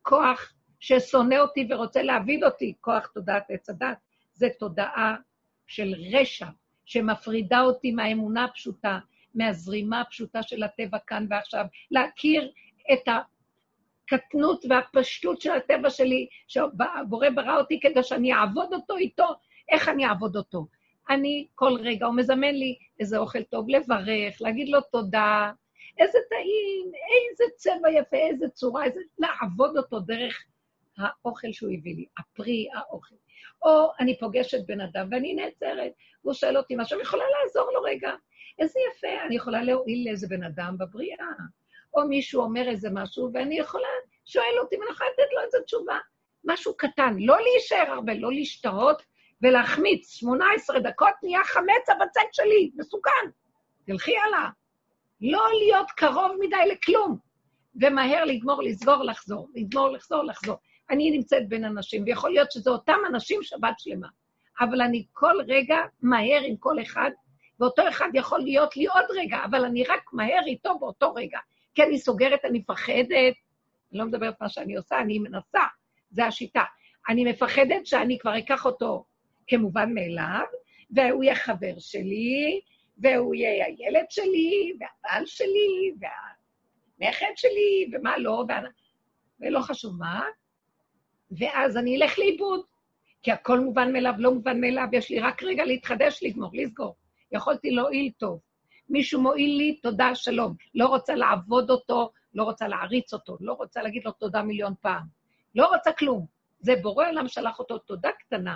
כוח ששונא אותי ורוצה להעביד אותי, כוח תודעת עץ הדת, זה תודעה של רשע, שמפרידה אותי מהאמונה הפשוטה, מהזרימה הפשוטה של הטבע כאן ועכשיו, להכיר את הקטנות והפשטות של הטבע שלי, שהבורא ברא אותי כדי שאני אעבוד אותו איתו, איך אני אעבוד אותו? אני כל רגע, הוא מזמן לי איזה אוכל טוב, לברך, להגיד לו תודה, איזה טעים, איזה צבע יפה, איזה צורה, איזה... לעבוד אותו דרך האוכל שהוא הביא לי, הפרי האוכל. או אני פוגשת בן אדם ואני נעצרת, והוא שואל אותי משהו, אני יכולה לעזור לו רגע. איזה יפה, אני יכולה להועיל לאיזה בן אדם בבריאה. או מישהו אומר איזה משהו, ואני יכולה, שואל אותי, ואני יכולה לתת לו איזו תשובה. משהו קטן, לא להישאר הרבה, לא להשתהות ולהחמיץ. 18 דקות נהיה חמץ הבצק שלי, מסוכן. תלכי הלאה. לא להיות קרוב מדי לכלום, ומהר לגמור, לסגור, לחזור, לגמור, לחזור, לחזור. אני נמצאת בין אנשים, ויכול להיות שזה אותם אנשים שבת שלמה. אבל אני כל רגע מהר עם כל אחד, ואותו אחד יכול להיות לי עוד רגע, אבל אני רק מהר איתו באותו רגע. כי אני סוגרת, אני מפחדת, אני לא מדברת מה שאני עושה, אני מנסה, זו השיטה. אני מפחדת שאני כבר אקח אותו כמובן מאליו, והוא יהיה חבר שלי, והוא יהיה הילד שלי, והבעל שלי, והנכד שלי, ומה לא, ולא חשוב מה, ואז אני אלך לאיבוד. כי הכל מובן מאליו, לא מובן מאליו, יש לי רק רגע להתחדש, לגמור, לסגור. יכולתי להועיל טוב. מישהו מועיל לי, תודה, שלום. לא רוצה לעבוד אותו, לא רוצה להעריץ אותו, לא רוצה להגיד לו תודה מיליון פעם. לא רוצה כלום. זה בורא עולם שלח אותו, תודה קטנה.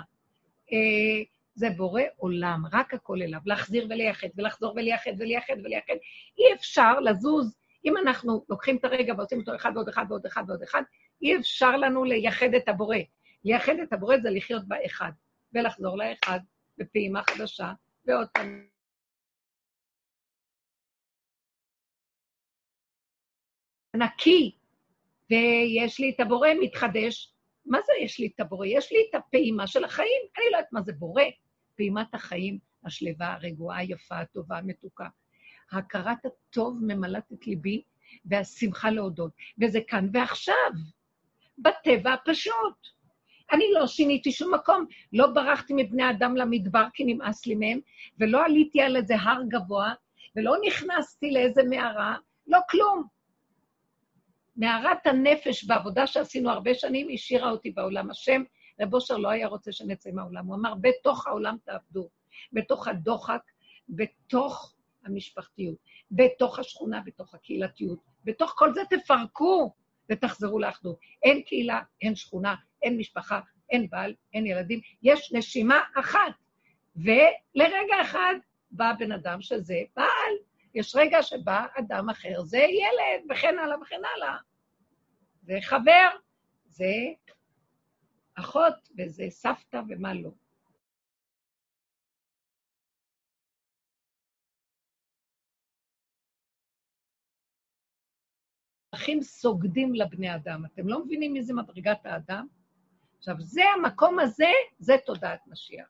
אה, זה בורא עולם, רק הכל אליו. להחזיר ולייחד, ולחזור ולייחד ולייחד ולייחד. אי אפשר לזוז, אם אנחנו לוקחים את הרגע ועושים אותו אחד ועוד אחד ועוד אחד ועוד אחד, אי אפשר לנו לייחד את הבורא. לייחד את הבורא זה לחיות באחד, ולחזור לאחד, בפעימה חדשה, ועוד פעם. נקי, ויש לי את הבורא מתחדש. מה זה יש לי את הבורא? יש לי את הפעימה של החיים. אני לא יודעת מה זה בורא. פעימת החיים השלווה, הרגועה, היפה, הטובה, המתוקה. הכרת הטוב ממלאת את ליבי, והשמחה להודות. וזה כאן ועכשיו, בטבע הפשוט. אני לא שיניתי שום מקום, לא ברחתי מבני אדם למדבר כי נמאס לי מהם, ולא עליתי על איזה הר גבוה, ולא נכנסתי לאיזה מערה, לא כלום. מערת הנפש בעבודה שעשינו הרבה שנים השאירה אותי בעולם. השם, רב אושר לא היה רוצה שנצא מהעולם, הוא אמר, בתוך העולם תעבדו, בתוך הדוחק, בתוך המשפחתיות, בתוך השכונה, בתוך הקהילתיות, בתוך כל זה תפרקו ותחזרו לאחדות. אין קהילה, אין שכונה, אין משפחה, אין בעל, אין ילדים, יש נשימה אחת. ולרגע אחד בא בן אדם שזה בעל, יש רגע שבא אדם אחר, זה ילד, וכן הלאה וכן הלאה. זה חבר, זה אחות, וזה סבתא ומה לא. אחים סוגדים לבני אדם. אתם לא מבינים מי זה מדרגת האדם? עכשיו, זה המקום הזה, זה תודעת משיח.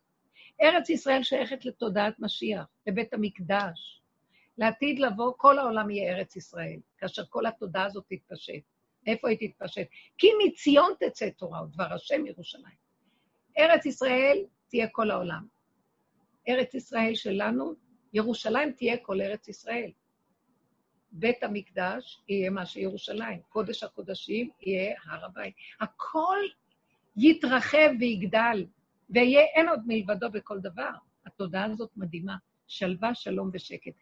ארץ ישראל שייכת לתודעת משיח, לבית המקדש. לעתיד לבוא, כל העולם יהיה ארץ ישראל, כאשר כל התודעה הזאת תתפשט. איפה היא תתפשט? כי מציון תצא תורה, ודבר השם ירושלים. ארץ ישראל תהיה כל העולם. ארץ ישראל שלנו, ירושלים תהיה כל ארץ ישראל. בית המקדש יהיה מה שירושלים, קודש הקודשים יהיה הר הבית. הכל יתרחב ויגדל, ויהיה אין עוד מלבדו בכל דבר. התודעה הזאת מדהימה, שלווה, שלום ושקט.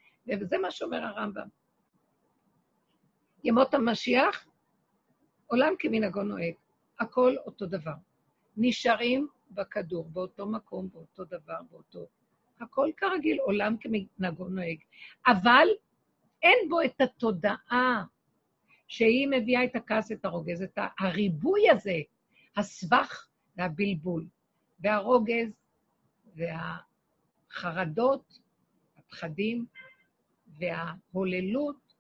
וזה מה שאומר הרמב"ם. ימות המשיח, עולם כמנהגו נוהג, הכל אותו דבר. נשארים בכדור, באותו מקום, באותו דבר, באותו... הכל כרגיל, עולם כמנהגו נוהג. אבל אין בו את התודעה שהיא מביאה את הכעס, את הרוגז, את הריבוי הזה, הסבך והבלבול, והרוגז והחרדות, הפחדים וההוללות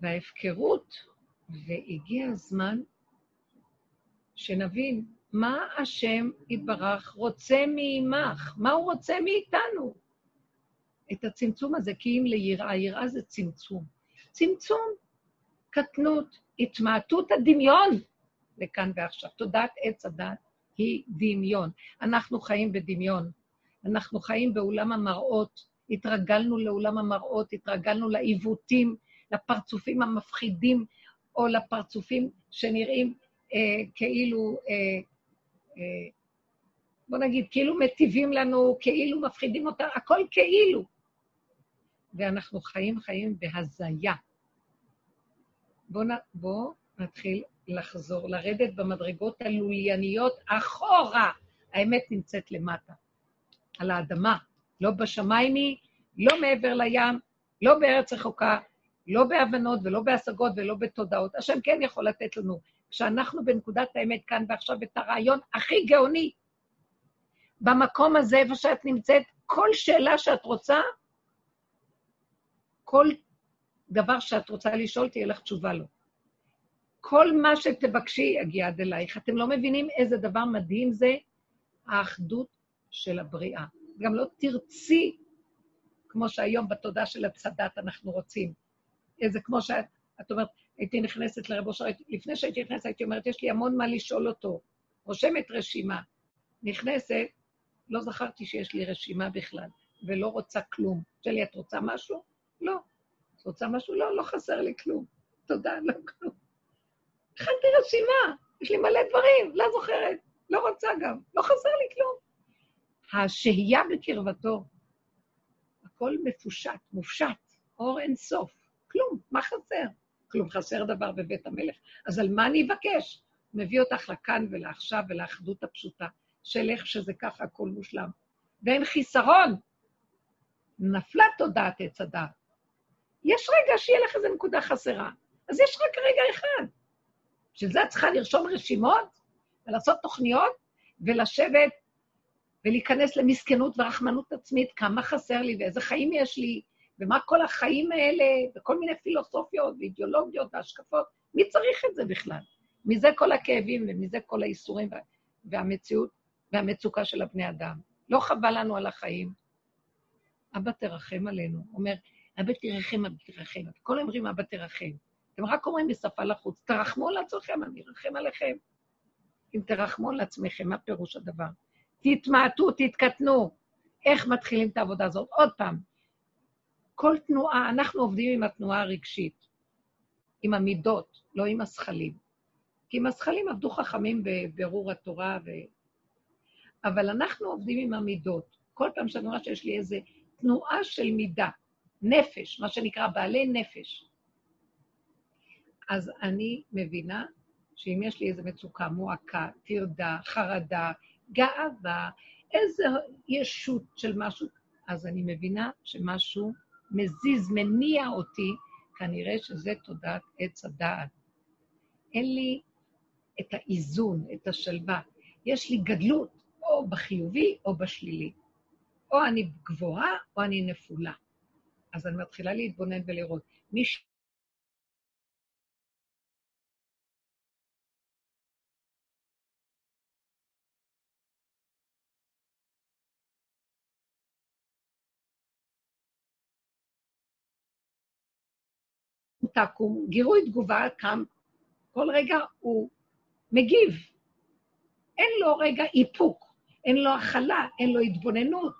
וההפקרות, והגיע הזמן שנבין מה השם יתברך רוצה מעמך, מה הוא רוצה מאיתנו. את הצמצום הזה, כי אם ליראה, יראה זה צמצום. צמצום, קטנות, התמעטות הדמיון לכאן ועכשיו. תודעת עץ הדת היא דמיון. אנחנו חיים בדמיון. אנחנו חיים בעולם המראות, התרגלנו לעולם המראות, התרגלנו לעיוותים, לפרצופים המפחידים, או לפרצופים שנראים אה, כאילו, אה, אה, בוא נגיד, כאילו מטיבים לנו, כאילו מפחידים אותנו, הכל כאילו. ואנחנו חיים חיים בהזיה. בואו בוא נתחיל לחזור, לרדת במדרגות הלולייניות אחורה. האמת נמצאת למטה, על האדמה, לא בשמיים היא, לא מעבר לים, לא בארץ רחוקה, לא בהבנות ולא בהשגות ולא בתודעות. השם כן יכול לתת לנו, כשאנחנו בנקודת האמת כאן ועכשיו, את הרעיון הכי גאוני, במקום הזה, איפה שאת נמצאת, כל שאלה שאת רוצה, כל דבר שאת רוצה לשאול, תהיה לך תשובה לו. כל מה שתבקשי יגיע עד אלייך. אתם לא מבינים איזה דבר מדהים זה האחדות של הבריאה. גם לא תרצי, כמו שהיום בתודה של הצדת אנחנו רוצים. איזה כמו שאת, את אומרת, הייתי נכנסת לרב אושר, לפני שהייתי נכנסת הייתי אומרת, יש לי המון מה לשאול אותו. רושמת רשימה. נכנסת, לא זכרתי שיש לי רשימה בכלל, ולא רוצה כלום. שלי, את רוצה משהו? לא. את רוצה משהו? לא, לא חסר לי כלום. תודה, לא כלום. הכנתי רשימה, יש לי מלא דברים, לא זוכרת, לא רוצה גם, לא חסר לי כלום. השהייה בקרבתו, הכל מפושט, מופשט, אור אין סוף, כלום, מה חסר? כלום, חסר דבר בבית המלך. אז על מה אני אבקש? מביא אותך לכאן ולעכשיו ולאחדות הפשוטה, של איך שזה ככה, הכל מושלם. ואין חיסרון. נפלה תודעת עץ הדעת. יש רגע שיהיה לך איזו נקודה חסרה. אז יש רק רגע אחד. בשביל זה את צריכה לרשום רשימות ולעשות תוכניות ולשבת ולהיכנס למסכנות ורחמנות עצמית, כמה חסר לי ואיזה חיים יש לי, ומה כל החיים האלה, וכל מיני פילוסופיות ואידיאולוגיות והשקפות, מי צריך את זה בכלל? מזה כל הכאבים ומזה כל האיסורים והמציאות והמצוקה של הבני אדם. לא חבל לנו על החיים. אבא תרחם עלינו. אומר, אבא תרחם, אבא תרחם. כל היום אומרים אבא תרחם. אתם רק אומרים משפה לחוץ, תרחמו על עצמכם, אני ארחם עליכם. אם תרחמו על עצמכם, מה פירוש הדבר? תתמעטו, תתקטנו. איך מתחילים את העבודה הזאת? עוד פעם, כל תנועה, אנחנו עובדים עם התנועה הרגשית, עם המידות, לא עם השכלים. כי עם השכלים עבדו חכמים בבירור התורה, ו... אבל אנחנו עובדים עם המידות. כל פעם שאני רואה שיש לי איזו תנועה של מידה, נפש, מה שנקרא בעלי נפש, אז אני מבינה שאם יש לי איזו מצוקה, מועקה, טרדה, חרדה, גאווה, איזו ישות של משהו, אז אני מבינה שמשהו מזיז, מניע אותי, כנראה שזה תודעת עץ הדעת. אין לי את האיזון, את השלווה. יש לי גדלות, או בחיובי או בשלילי. או אני גבוהה או אני נפולה. אז אני מתחילה להתבונן ולראות. מי ש... תקום, גירוי תגובה קם, כל רגע הוא מגיב. אין לו רגע איפוק, אין לו הכלה, אין לו התבוננות.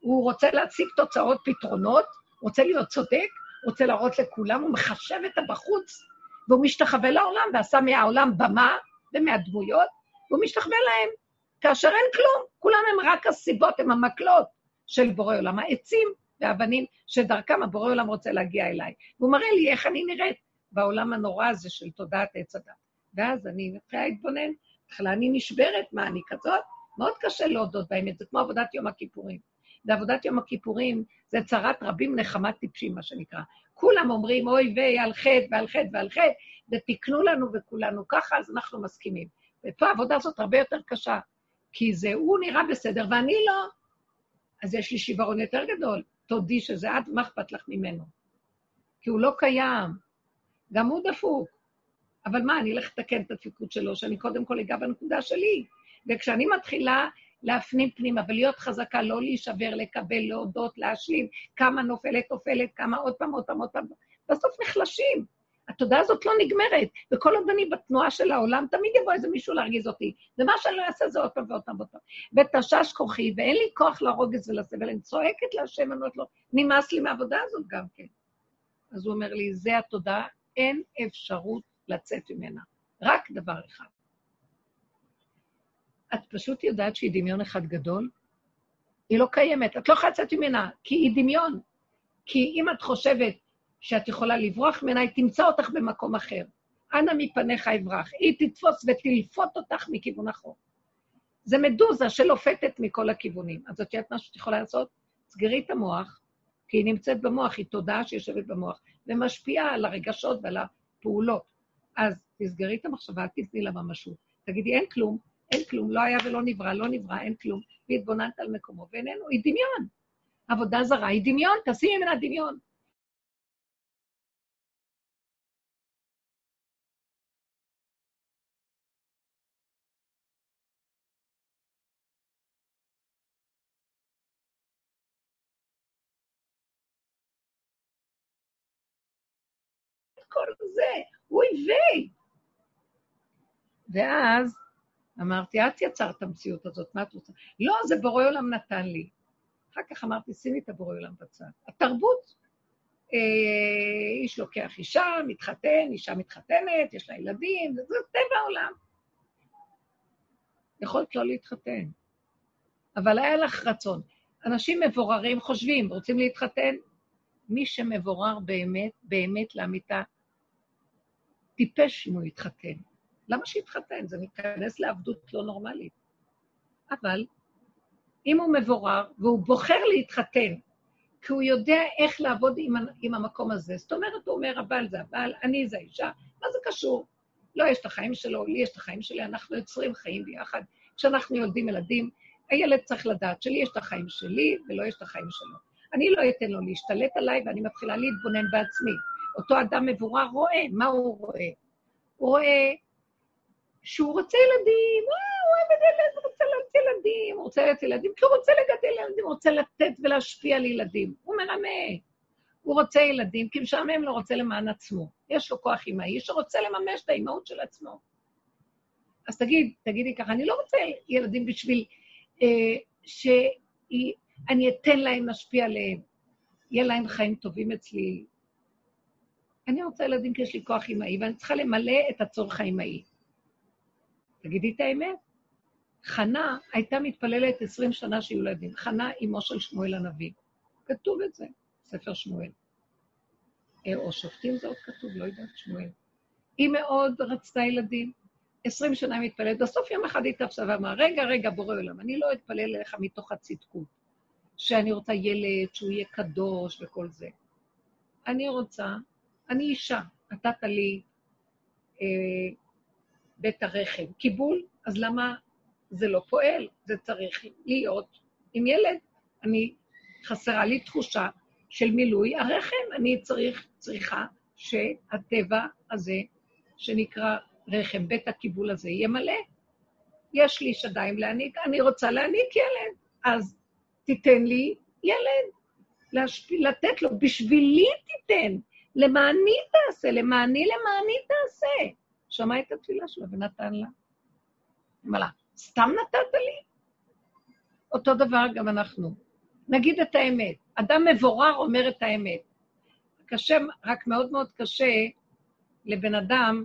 הוא רוצה להציג תוצאות, פתרונות, רוצה להיות צודק, רוצה להראות לכולם, הוא מחשב את הבחוץ, והוא משתחווה לעולם, ועשה מהעולם במה ומהדמויות, והוא משתחווה להם, כאשר אין כלום. כולם הם רק הסיבות, הם המקלות של בורא עולם, העצים והאבנים שדרכם הבורא עולם רוצה להגיע אליי. והוא מראה לי איך אני נראית בעולם הנורא הזה של תודעת עץ הדת. ואז אני מתחילה להתבונן, בהתחלה אני נשברת, מה, אני כזאת? מאוד קשה להודות באמת, זה כמו עבודת יום הכיפורים. ועבודת יום הכיפורים זה צרת רבים נחמת טיפשים, מה שנקרא. כולם אומרים, אוי ויי, על חטא ועל חטא ועל חטא, ותקנו לנו וכולנו ככה, אז אנחנו מסכימים. ופה העבודה הזאת הרבה יותר קשה, כי זה, הוא נראה בסדר ואני לא. אז יש לי שיוורון יותר גדול. תודי שזה את, מה אכפת לך ממנו? כי הוא לא קיים. גם הוא דפוק. אבל מה, אני אלך לתקן את הדפיקות שלו, שאני קודם כל אגע בנקודה שלי. וכשאני מתחילה להפנים פנימה ולהיות חזקה, לא להישבר, לקבל, להודות, להשלים, כמה נופלת, נופלת, כמה עוד פעם, עוד פעם, עוד פעם, בסוף נחלשים. התודעה הזאת לא נגמרת, וכל עוד אני בתנועה של העולם, תמיד יבוא איזה מישהו להרגיז אותי. ומה שאני לא אעשה זה עוד פעם ועוד פעם ועוד פעם. ותשש כוחי, ואין לי כוח לרוגז ולסבל, אני צועקת להשם, אני אומרת לו, נמאס לי מהעבודה הזאת גם כן. אז הוא אומר לי, זה התודעה, אין אפשרות לצאת ממנה. רק דבר אחד. את פשוט יודעת שהיא דמיון אחד גדול? היא לא קיימת, את לא יכולה לצאת ממנה, כי היא דמיון. כי אם את חושבת שאת יכולה לברוח ממנה, היא תמצא אותך במקום אחר. אנא מפניך אברח. היא תתפוס ותלפות אותך מכיוון אחר. זה מדוזה שלופתת מכל הכיוונים. אז את יודעת מה שאת יכולה לעשות? סגרי את המוח, כי היא נמצאת במוח, היא תודעה שיושבת במוח, ומשפיעה על הרגשות ועל הפעולות. אז תסגרי את המחשבה, אל תתני לה ממשות. תגידי, אין כלום, אין כלום, לא היה ולא נברא, לא נברא, אין כלום, והתבוננת על מקומו, ואיננו, היא דמיון. עבודה זרה היא דמיון, תשימי ממנה דמיון. כל זה, אוי ויי. ואז אמרתי, את יצרת את המציאות הזאת, מה את רוצה? לא, זה בורא עולם נתן לי. אחר כך אמרתי, שימי את הבורא עולם בצד. התרבות, אה, איש לוקח אישה, מתחתן, אישה מתחתנת, יש לה ילדים, זה, טבע העולם. יכולת לא להתחתן, אבל היה לך רצון. אנשים מבוררים חושבים, רוצים להתחתן? מי שמבורר באמת, באמת לאמיתה, טיפש אם הוא יתחתן. למה שיתחתן? זה ניכנס לעבדות לא נורמלית. אבל אם הוא מבורר והוא בוחר להתחתן, כי הוא יודע איך לעבוד עם, עם המקום הזה, זאת אומרת, הוא אומר, הבעל זה הבעל, אני זה האישה, מה זה קשור? לא, יש את החיים שלו, לי יש את החיים שלי, אנחנו יוצרים חיים ביחד. כשאנחנו יולדים ילדים, הילד צריך לדעת שלי יש את החיים שלי ולא יש את החיים שלו. אני לא אתן לו להשתלט עליי, ואני מתחילה להתבונן בעצמי. אותו אדם מבורר רואה, מה הוא רואה? הוא רואה שהוא רוצה ילדים, אה, הוא אוהב את ילד, רוצה לתת ילדים, הוא רוצה לתת ילדים, כי הוא רוצה לגדל ילדים, הוא רוצה לתת ולהשפיע על ילדים. הוא מרמה. הוא רוצה ילדים, כי משעמם לו, רוצה למען עצמו. יש לו כוח אימהי שרוצה לממש את האימהות של עצמו. אז תגיד, תגידי ככה, אני לא רוצה ילדים בשביל אה, שאני אתן להם להשפיע עליהם, יהיה להם חיים טובים אצלי. אני רוצה ילדים כי יש לי כוח אימהי, ואני צריכה למלא את הצורך האימהי. תגידי את האמת. חנה הייתה מתפללת עשרים שנה שיהיו ילדים. חנה אמו של שמואל הנביא. כתוב את זה, ספר שמואל. אה, או שופטים זה עוד כתוב, לא יודעת, שמואל. היא מאוד רצתה ילדים, עשרים שנה היא מתפללת, בסוף יום אחד היא תפסה ואמרה, רגע, רגע, בורא עולם, אני לא אתפלל אליך מתוך הצדקות, שאני רוצה ילד, שהוא יהיה קדוש וכל זה. אני רוצה, אני אישה, נתת לי אה, בית הרחם, קיבול, אז למה זה לא פועל? זה צריך להיות עם ילד. אני, חסרה לי תחושה של מילוי הרחם, אני צריך, צריכה שהטבע הזה, שנקרא רחם, בית הקיבול הזה, יהיה מלא. יש לי שדיים להעניק, אני רוצה להעניק ילד, אז תיתן לי ילד, להשפ... לתת לו, בשבילי תיתן, למעני תעשה, למעני למעני תעשה. שמע את התפילה שלו ונתן לה. אמר לה, סתם נתת לי? אותו דבר גם אנחנו. נגיד את האמת. אדם מבורר אומר את האמת. קשה, רק מאוד מאוד קשה לבן אדם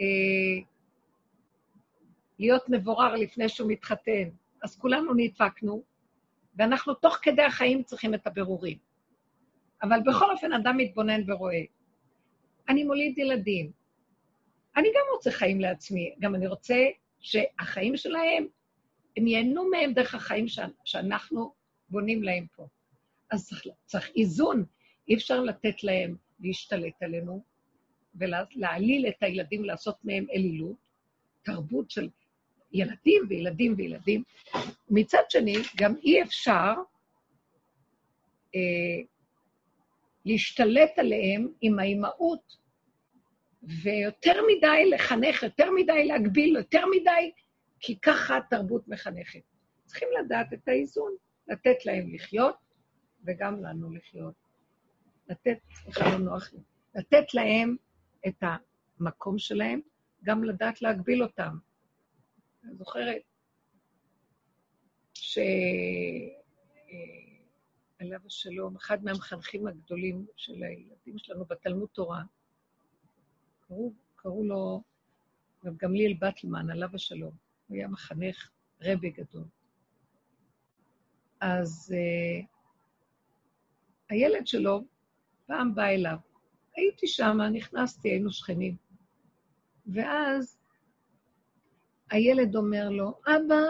אה, להיות מבורר לפני שהוא מתחתן. אז כולנו נדפקנו, ואנחנו תוך כדי החיים צריכים את הבירורים. אבל בכל אופן, אדם מתבונן ורואה. אני מוליד ילדים. אני גם רוצה חיים לעצמי, גם אני רוצה שהחיים שלהם, הם ייהנו מהם דרך החיים שאנחנו בונים להם פה. אז צריך, צריך איזון, אי אפשר לתת להם להשתלט עלינו, ולהעליל את הילדים, לעשות מהם אלילות, תרבות של ילדים וילדים וילדים. מצד שני, גם אי אפשר אה, להשתלט עליהם עם האימהות, ויותר מדי לחנך, יותר מדי להגביל, יותר מדי, כי ככה התרבות מחנכת. צריכים לדעת את האיזון, לתת להם לחיות, וגם לנו לחיות. לתת, סליחה, לא נוח לי, לתת להם את המקום שלהם, גם לדעת להגביל אותם. אני זוכרת שעליו השלום, אחד מהמחנכים הגדולים של הילדים שלנו בתלמוד תורה, קראו, קראו לו רב גמליאל בטלמן, עליו השלום. הוא היה מחנך רבי גדול. אז uh, הילד שלו פעם בא אליו, הייתי שם, נכנסתי, היינו שכנים. ואז הילד אומר לו, אבא,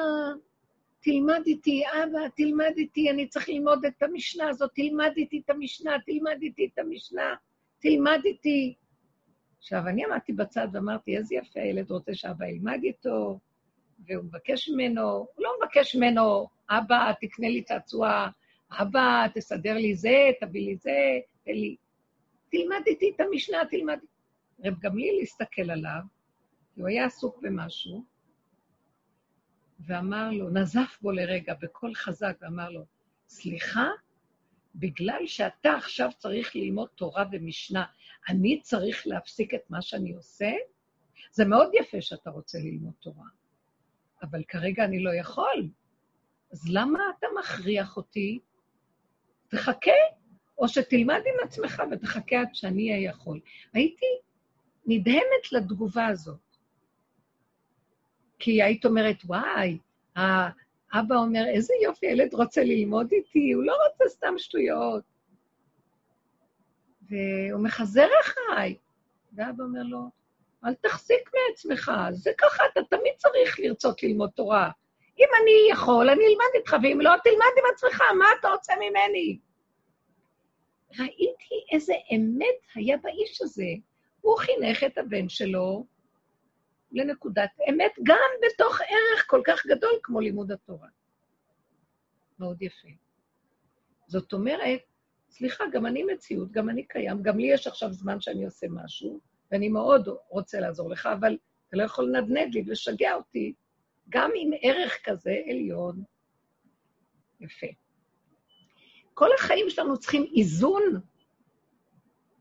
תלמד איתי, אבא, תלמד איתי, אני צריך ללמוד את המשנה הזאת, תלמד איתי את המשנה, תלמד איתי את המשנה, תלמד איתי. עכשיו, אני עמדתי בצד ואמרתי, איזה יפה, הילד רוצה שאבא ילמד איתו, והוא מבקש ממנו, הוא לא מבקש ממנו, אבא, תקנה לי צעצוע, אבא, תסדר לי זה, תביא לי זה, תן לי. תלמד איתי את המשנה, תלמד. רב גמליאל הסתכל עליו, כי הוא היה עסוק במשהו, ואמר לו, נזף בו לרגע בקול חזק, ואמר לו, סליחה, בגלל שאתה עכשיו צריך ללמוד תורה ומשנה, אני צריך להפסיק את מה שאני עושה? זה מאוד יפה שאתה רוצה ללמוד תורה, אבל כרגע אני לא יכול. אז למה אתה מכריח אותי? תחכה, או שתלמד עם עצמך ותחכה עד שאני אהיה יכול. הייתי נדהמת לתגובה הזאת. כי היית אומרת, וואי, האבא אומר, איזה יופי, ילד רוצה ללמוד איתי, הוא לא רוצה סתם שטויות. והוא מחזר אחריי. ואבא אומר לו, אל תחזיק מעצמך, זה ככה, אתה תמיד צריך לרצות ללמוד תורה. אם אני יכול, אני אלמד איתך, ואם לא, תלמד עם עצמך, מה אתה רוצה ממני? ראיתי איזה אמת היה באיש הזה. הוא חינך את הבן שלו לנקודת אמת, גם בתוך ערך כל כך גדול כמו לימוד התורה. מאוד יפה. זאת אומרת, סליחה, גם אני מציאות, גם אני קיים, גם לי יש עכשיו זמן שאני עושה משהו, ואני מאוד רוצה לעזור לך, אבל אתה לא יכול לנדנד לי ולשגע אותי, גם עם ערך כזה עליון. יפה. כל החיים שלנו צריכים איזון.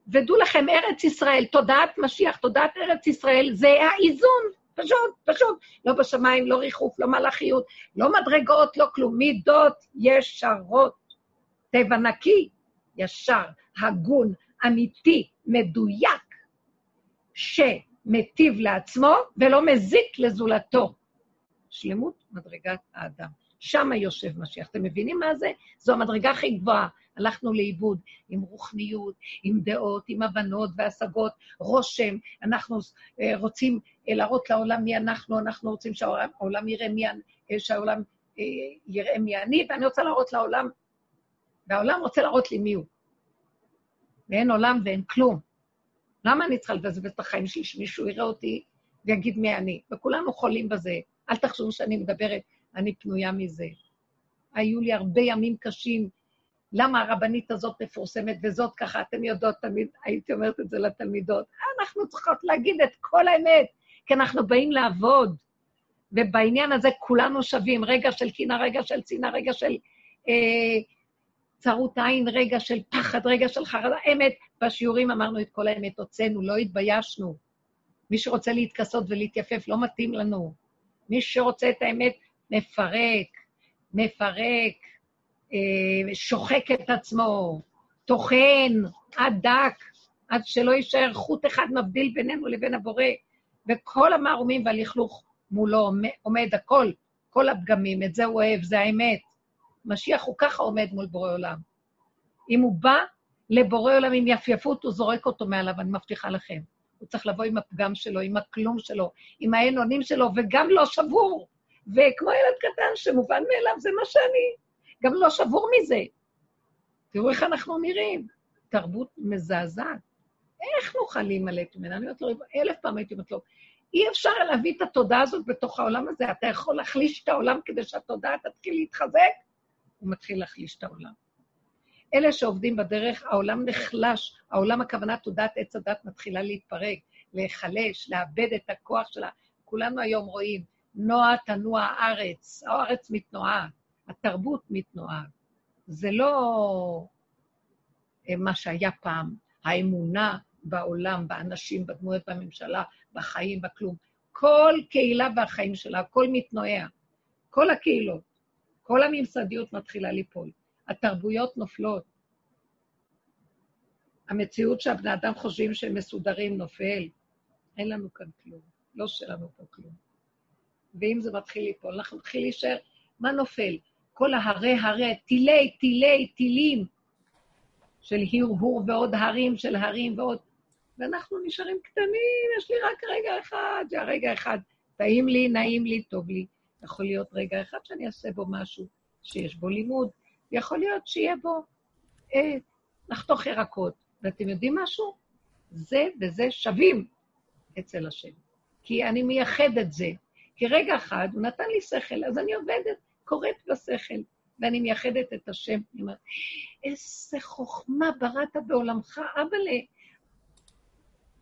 ודעו לכם, ארץ ישראל, תודעת משיח, תודעת ארץ ישראל, זה האיזון, פשוט, פשוט. לא בשמיים, לא ריחוף, לא מלאכיות, לא מדרגות, לא כלום. מידות ישרות. טבע נקי, ישר, הגון, אמיתי, מדויק, שמטיב לעצמו ולא מזיק לזולתו. שלמות מדרגת האדם. שם יושב משיח. אתם מבינים מה זה? זו המדרגה הכי גבוהה. הלכנו לאיבוד עם רוחניות, עם דעות, עם הבנות והשגות, רושם. אנחנו אה, רוצים אה, להראות לעולם מי אנחנו, אנחנו רוצים שהעולם יראה מי, אה, שהעולם יראה מי אני, ואני רוצה להראות לעולם, והעולם רוצה להראות לי מי הוא. ואין עולם ואין כלום. למה אני צריכה לבזבז את החיים שלי, שמישהו יראה אותי ויגיד מי אני? וכולנו חולים בזה. אל תחשבו שאני מדברת, אני פנויה מזה. היו לי הרבה ימים קשים. למה הרבנית הזאת מפורסמת וזאת ככה? אתן יודעות, תמיד הייתי אומרת את זה לתלמידות. אנחנו צריכות להגיד את כל האמת, כי אנחנו באים לעבוד. ובעניין הזה כולנו שווים, רגע של קינה, רגע של צנעה, רגע של אה, צרות עין, רגע של פחד, רגע של חרדה. אמת, בשיעורים אמרנו את כל האמת, הוצאנו, לא התביישנו. מי שרוצה להתכסות ולהתייפף, לא מתאים לנו. מי שרוצה את האמת, מפרק, מפרק, אה, שוחק את עצמו, טוחן, עד דק, עד שלא יישאר חוט אחד מבדיל בינינו לבין הבורא, וכל המערומים והלכלוך מולו עומד הכל, כל הפגמים, את זה הוא אוהב, זה האמת. משיח הוא ככה עומד מול בורא עולם. אם הוא בא לבורא עולם עם יפייפות, הוא זורק אותו מעליו, אני מבטיחה לכם. הוא צריך לבוא עם הפגם שלו, עם הכלום שלו, עם האין אונים שלו, וגם לא שבור. וכמו ילד קטן שמובן מאליו, זה מה שאני. גם לא שבור מזה. תראו איך אנחנו נראים. תרבות מזעזעת. איך נוכל להימלט ממנה? אני אומרת לו, אלף פעם הייתי אומרת לו, אי אפשר להביא את התודעה הזאת בתוך העולם הזה. אתה יכול להחליש את העולם כדי שהתודעה תתחיל להתחזק? הוא מתחיל להחליש את העולם. אלה שעובדים בדרך, העולם נחלש, העולם הכוונה תודעת עץ הדת מתחילה להתפרק, להיחלש, לאבד את הכוח שלה. כולנו היום רואים, נוע תנוע הארץ, הארץ מתנועה, התרבות מתנועה. זה לא אה, מה שהיה פעם, האמונה בעולם, באנשים, בדמויות בממשלה, בחיים, בכלום. כל קהילה והחיים שלה, הכל מתנועע. כל הקהילות, כל הממסדיות מתחילה ליפול. התרבויות נופלות. המציאות שהבני אדם חושבים שהם מסודרים נופל. אין לנו כאן כלום, לא שלנו פה כלום. ואם זה מתחיל ליפול, אנחנו נתחיל להישאר, מה נופל? כל ההרי הרי, טילי, טילי, טילים של הרהור ועוד הרים של הרים ועוד... ואנחנו נשארים קטנים, יש לי רק רגע אחד, זה הרגע אחד. טעים לי, נעים לי, טוב לי. יכול להיות רגע אחד שאני אעשה בו משהו שיש בו לימוד, יכול להיות שיהיה בו אה, לחתוך ירקות. ואתם יודעים משהו? זה וזה שווים אצל השם. כי אני מייחד את זה. כי רגע אחד הוא נתן לי שכל, אז אני עובדת, קוראת בשכל, ואני מייחדת את השם. אני אומרת, איזה חוכמה בראת בעולמך, אבאלה.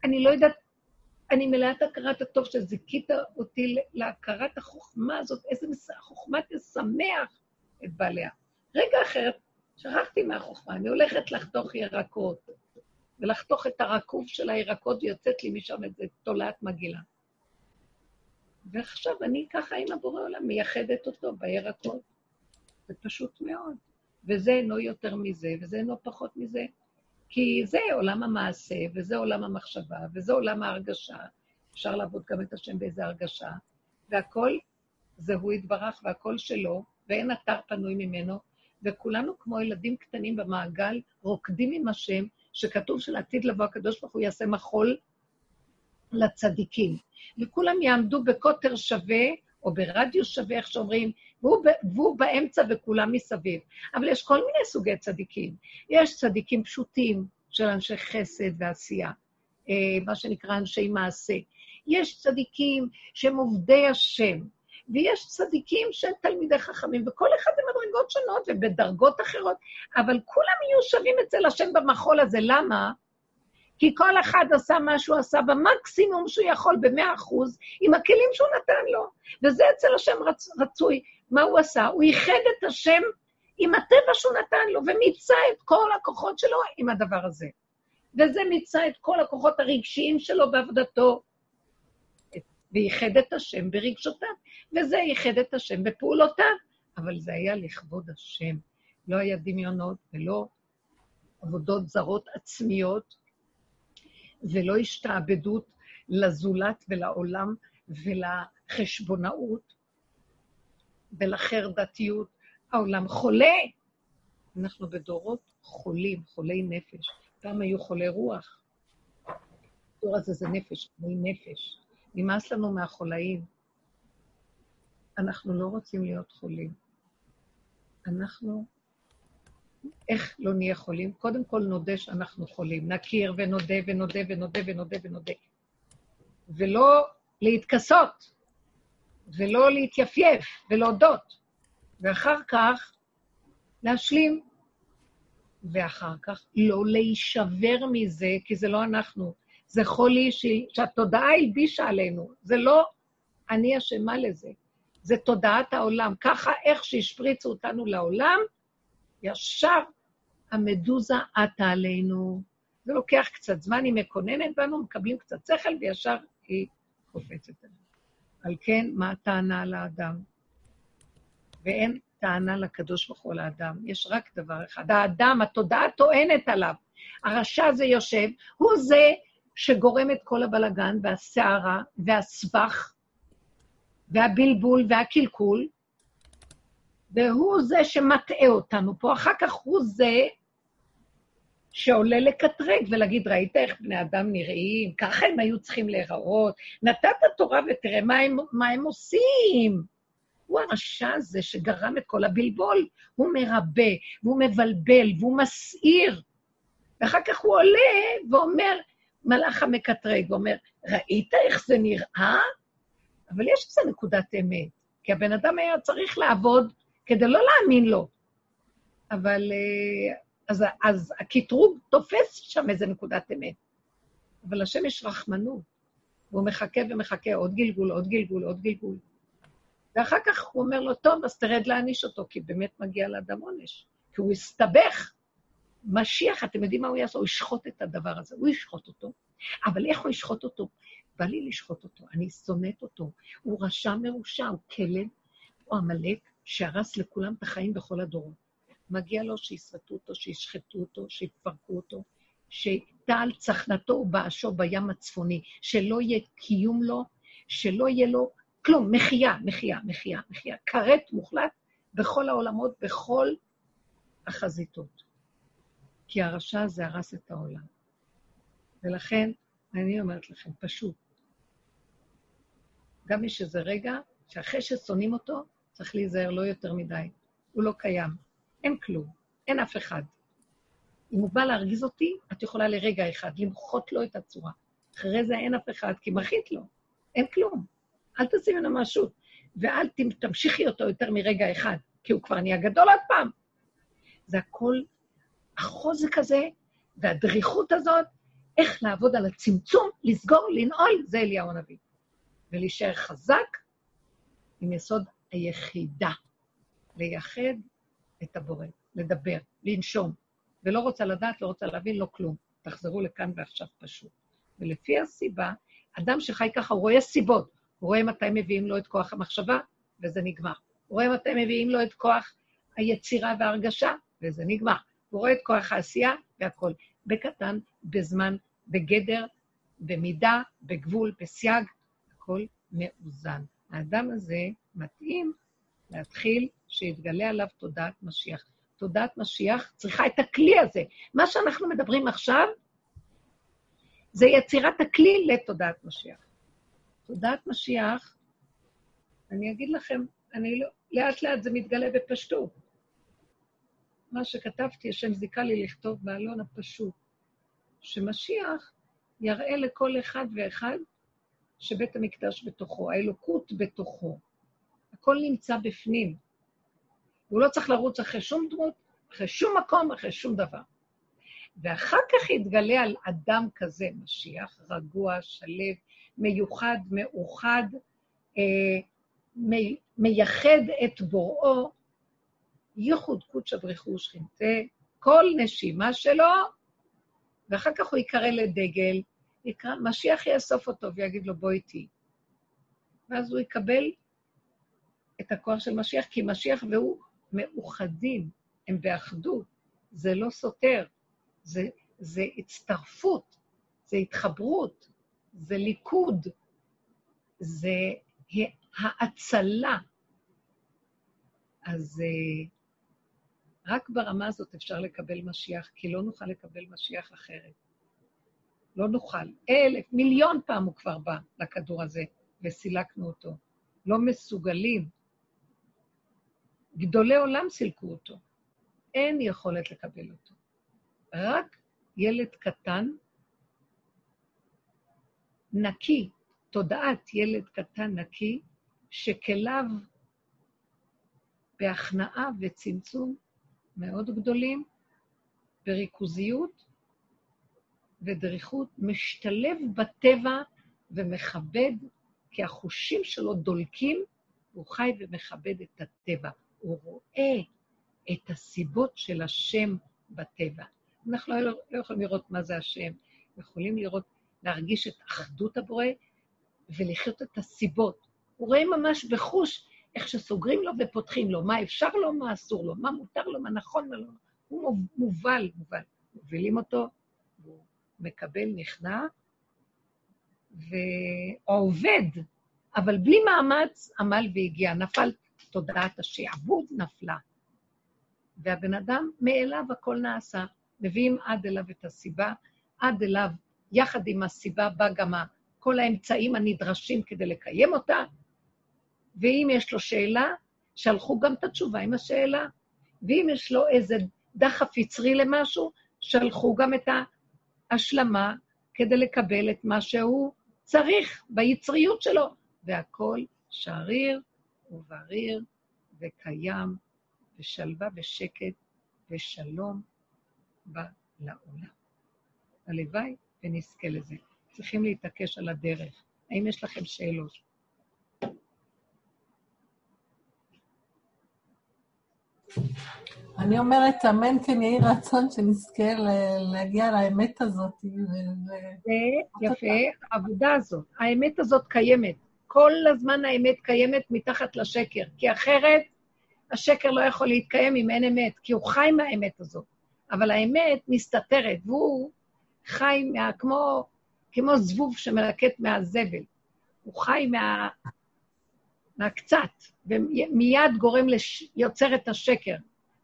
אני לא יודעת, אני מלאת הכרת הטוב שזיכית אותי להכרת החוכמה הזאת, איזה חוכמה תשמח את בעליה. רגע אחר, שכחתי מהחוכמה, אני הולכת לחתוך ירקות, ולחתוך את הרקוב של הירקות, ויוצאת לי משם איזה תולעת מגעילה. ועכשיו אני ככה עם הבורא עולם מייחדת אותו בירקות. זה פשוט מאוד. וזה אינו יותר מזה, וזה אינו פחות מזה. כי זה עולם המעשה, וזה עולם המחשבה, וזה עולם ההרגשה. אפשר לעבוד גם את השם באיזה הרגשה. והכל זה הוא יתברך והכל שלו, ואין אתר פנוי ממנו, וכולנו כמו ילדים קטנים במעגל, רוקדים עם השם, שכתוב שלעתיד לבוא הקדוש ברוך הוא יעשה מחול לצדיקים. וכולם יעמדו בקוטר שווה, או ברדיוס שווה, איך שאומרים, והוא, והוא באמצע וכולם מסביב. אבל יש כל מיני סוגי צדיקים. יש צדיקים פשוטים של אנשי חסד ועשייה, אה, מה שנקרא אנשי מעשה. יש צדיקים שהם עובדי השם, ויש צדיקים שהם תלמידי חכמים, וכל אחד במדרגות שונות ובדרגות אחרות, אבל כולם יהיו שווים אצל השם במחול הזה. למה? כי כל אחד עשה מה שהוא עשה במקסימום שהוא יכול, במאה אחוז, עם הכלים שהוא נתן לו. וזה אצל השם רצ, רצוי. מה הוא עשה? הוא איחד את השם עם הטבע שהוא נתן לו, ומיצה את כל הכוחות שלו עם הדבר הזה. וזה מיצה את כל הכוחות הרגשיים שלו בעבודתו, ואיחד את השם ברגשותיו, וזה איחד את השם בפעולותיו. אבל זה היה לכבוד השם. לא היה דמיונות ולא עבודות זרות עצמיות, ולא השתעבדות לזולת ולעולם ולחשבונאות ולחרדתיות. העולם חולה. אנחנו בדורות חולים, חולי נפש. פעם היו חולי רוח. הדור הזה זה נפש, חולי נפש. נמאס לנו מהחולאים. אנחנו לא רוצים להיות חולים. אנחנו, איך לא נהיה חולים? קודם כל נודה שאנחנו חולים. נכיר ונודה ונודה ונודה ונודה ונודה. ולא להתכסות, ולא להתייפייף, ולהודות. ואחר כך להשלים, ואחר כך לא להישבר מזה, כי זה לא אנחנו. זה חולי שהתודעה הלבישה עלינו. זה לא אני אשמה לזה, זה תודעת העולם. ככה, איך שהשפריצו אותנו לעולם, ישר המדוזה עטה עלינו. זה לוקח קצת זמן, היא מקוננת בנו, מקבלים קצת שכל, וישר היא קופצת עלינו. על כן, מה הטענה על האדם? ואין טענה לקדוש ברוך הוא על האדם, יש רק דבר אחד. האדם, התודעה טוענת עליו. הרשע זה יושב, הוא זה שגורם את כל הבלגן והסערה והסבך והבלבול והקלקול, והוא זה שמטעה אותנו פה. אחר כך הוא זה שעולה לקטרג ולהגיד, ראית איך בני אדם נראים? ככה הם היו צריכים להיראות. נתת תורה ותראה מה הם, מה הם עושים. הוא הרשע הזה שגרם את כל הבלבול. הוא מרבה, והוא מבלבל, והוא מסעיר. ואחר כך הוא עולה ואומר, מלאך המקטרג, ואומר, ראית איך זה נראה? אבל יש איזו נקודת אמת, כי הבן אדם היה צריך לעבוד כדי לא להאמין לו. אבל אה, אז, אז הקטרוג תופס שם איזו נקודת אמת. אבל השם יש רחמנות, והוא מחכה ומחכה עוד גלגול, עוד גלגול, עוד גלגול. ואחר כך הוא אומר לו, טוב, אז תרד להעניש אותו, כי באמת מגיע לאדם עונש. כי הוא הסתבך. משיח, אתם יודעים מה הוא יעשה? הוא ישחוט את הדבר הזה, הוא ישחוט אותו. אבל איך הוא ישחוט אותו? בא לי לשחוט אותו, אני שונאת אותו. הוא רשע מרושע, הוא כלב, הוא עמלק שהרס לכולם את החיים בכל הדורות. מגיע לו שיסרטו אותו, שישחטו אותו, שיפרקו אותו, שטל צחנתו ובאשו בים הצפוני, שלא יהיה קיום לו, שלא יהיה לו כלום, מחייה, מחייה, מחייה, מחייה. כרת מוחלט בכל העולמות, בכל החזיתות. כי הרשע הזה הרס את העולם. ולכן, אני אומרת לכם, פשוט, גם מי שזה רגע, שאחרי ששונאים אותו, צריך להיזהר לא יותר מדי. הוא לא קיים. אין כלום, אין אף אחד. אם הוא בא להרגיז אותי, את יכולה לרגע אחד למחות לו את הצורה. אחרי זה אין אף אחד, כי מחית לו. אין כלום. אל תשימי ממנו משהו, ואל תמשיכי אותו יותר מרגע אחד, כי הוא כבר נהיה גדול עוד פעם. זה הכל, החוזק הזה והדריכות הזאת, איך לעבוד על הצמצום, לסגור, לנעול, זה אליהו הנביא. ולהישאר חזק עם יסוד היחידה. לייחד את הבורא, לדבר, לנשום. ולא רוצה לדעת, לא רוצה להבין, לא כלום. תחזרו לכאן ועכשיו פשוט. ולפי הסיבה, אדם שחי ככה, הוא רואה סיבות. הוא רואה מתי מביאים לו את כוח המחשבה, וזה נגמר. הוא רואה מתי מביאים לו את כוח היצירה וההרגשה, וזה נגמר. הוא רואה את כוח העשייה והכול. בקטן, בזמן, בגדר, במידה, בגבול, בסייג, הכל מאוזן. האדם הזה מתאים להתחיל שיתגלה עליו תודעת משיח. תודעת משיח צריכה את הכלי הזה. מה שאנחנו מדברים עכשיו זה יצירת הכלי לתודעת משיח. תודעת משיח, אני אגיד לכם, אני לא, לאט לאט זה מתגלה בפשטות. מה שכתבתי, השם זיכה לי לכתוב בעלון הפשוט, שמשיח יראה לכל אחד ואחד שבית המקדש בתוכו, האלוקות בתוכו. הכל נמצא בפנים. הוא לא צריך לרוץ אחרי שום דמות, אחרי שום מקום, אחרי שום דבר. ואחר כך יתגלה על אדם כזה, משיח, רגוע, שלב, מיוחד, מאוחד, אה, מי, מייחד את בוראו, ייחוד קודשא בריחו ושכינתה, כל נשימה שלו, ואחר כך הוא יקרא לדגל, יקרא, משיח יאסוף אותו ויגיד לו, בוא איתי. ואז הוא יקבל את הכוח של משיח, כי משיח והוא מאוחדים, הם באחדות, זה לא סותר, זה, זה הצטרפות, זה התחברות, זה ליכוד, זה האצלה. אז uh, רק ברמה הזאת אפשר לקבל משיח, כי לא נוכל לקבל משיח אחרת. לא נוכל. אלף, מיליון פעם הוא כבר בא לכדור הזה, וסילקנו אותו. לא מסוגלים. גדולי עולם סילקו אותו. אין יכולת לקבל אותו. רק ילד קטן, נקי, תודעת ילד קטן נקי, שכליו בהכנעה וצמצום מאוד גדולים, בריכוזיות ודריכות, משתלב בטבע ומכבד, כי החושים שלו דולקים, הוא חי ומכבד את הטבע. הוא רואה את הסיבות של השם בטבע. אנחנו לא, לא יכולים לראות מה זה השם, יכולים לראות, להרגיש את אחדות הבורא ולחיות את הסיבות. הוא רואה ממש בחוש איך שסוגרים לו ופותחים לו, מה אפשר לו, מה אסור לו, מה מותר לו, מה נכון, מה לא. הוא מובל, מובל. מובילים אותו, הוא מקבל, נכנע, ועובד, אבל בלי מאמץ, עמל והגיע. נפל תודעת השעבוד, נפלה. והבן אדם, מאליו הכל נעשה. מביאים עד אליו את הסיבה, עד אליו, יחד עם הסיבה בא גם כל האמצעים הנדרשים כדי לקיים אותה, ואם יש לו שאלה, שלחו גם את התשובה עם השאלה. ואם יש לו איזה דחף יצרי למשהו, שלחו גם את ההשלמה כדי לקבל את מה שהוא צריך ביצריות שלו. והכול שריר ובריר וקיים, ושלווה ושקט ושלום בא לעולם. הלוואי ונזכה לזה. צריכים להתעקש על הדרך. האם יש לכם שאלות? אני אומרת, אמן כן יהי רצון שנזכה להגיע לאמת הזאת. יפה, העבודה הזאת. האמת הזאת קיימת. כל הזמן האמת קיימת מתחת לשקר, כי אחרת השקר לא יכול להתקיים אם אין אמת, כי הוא חי מהאמת הזאת. אבל האמת מסתתרת, והוא חי מה, כמו, כמו זבוב שמלקט מהזבל. הוא חי מה, מהקצת, ומיד גורם, לש... יוצר את השקר.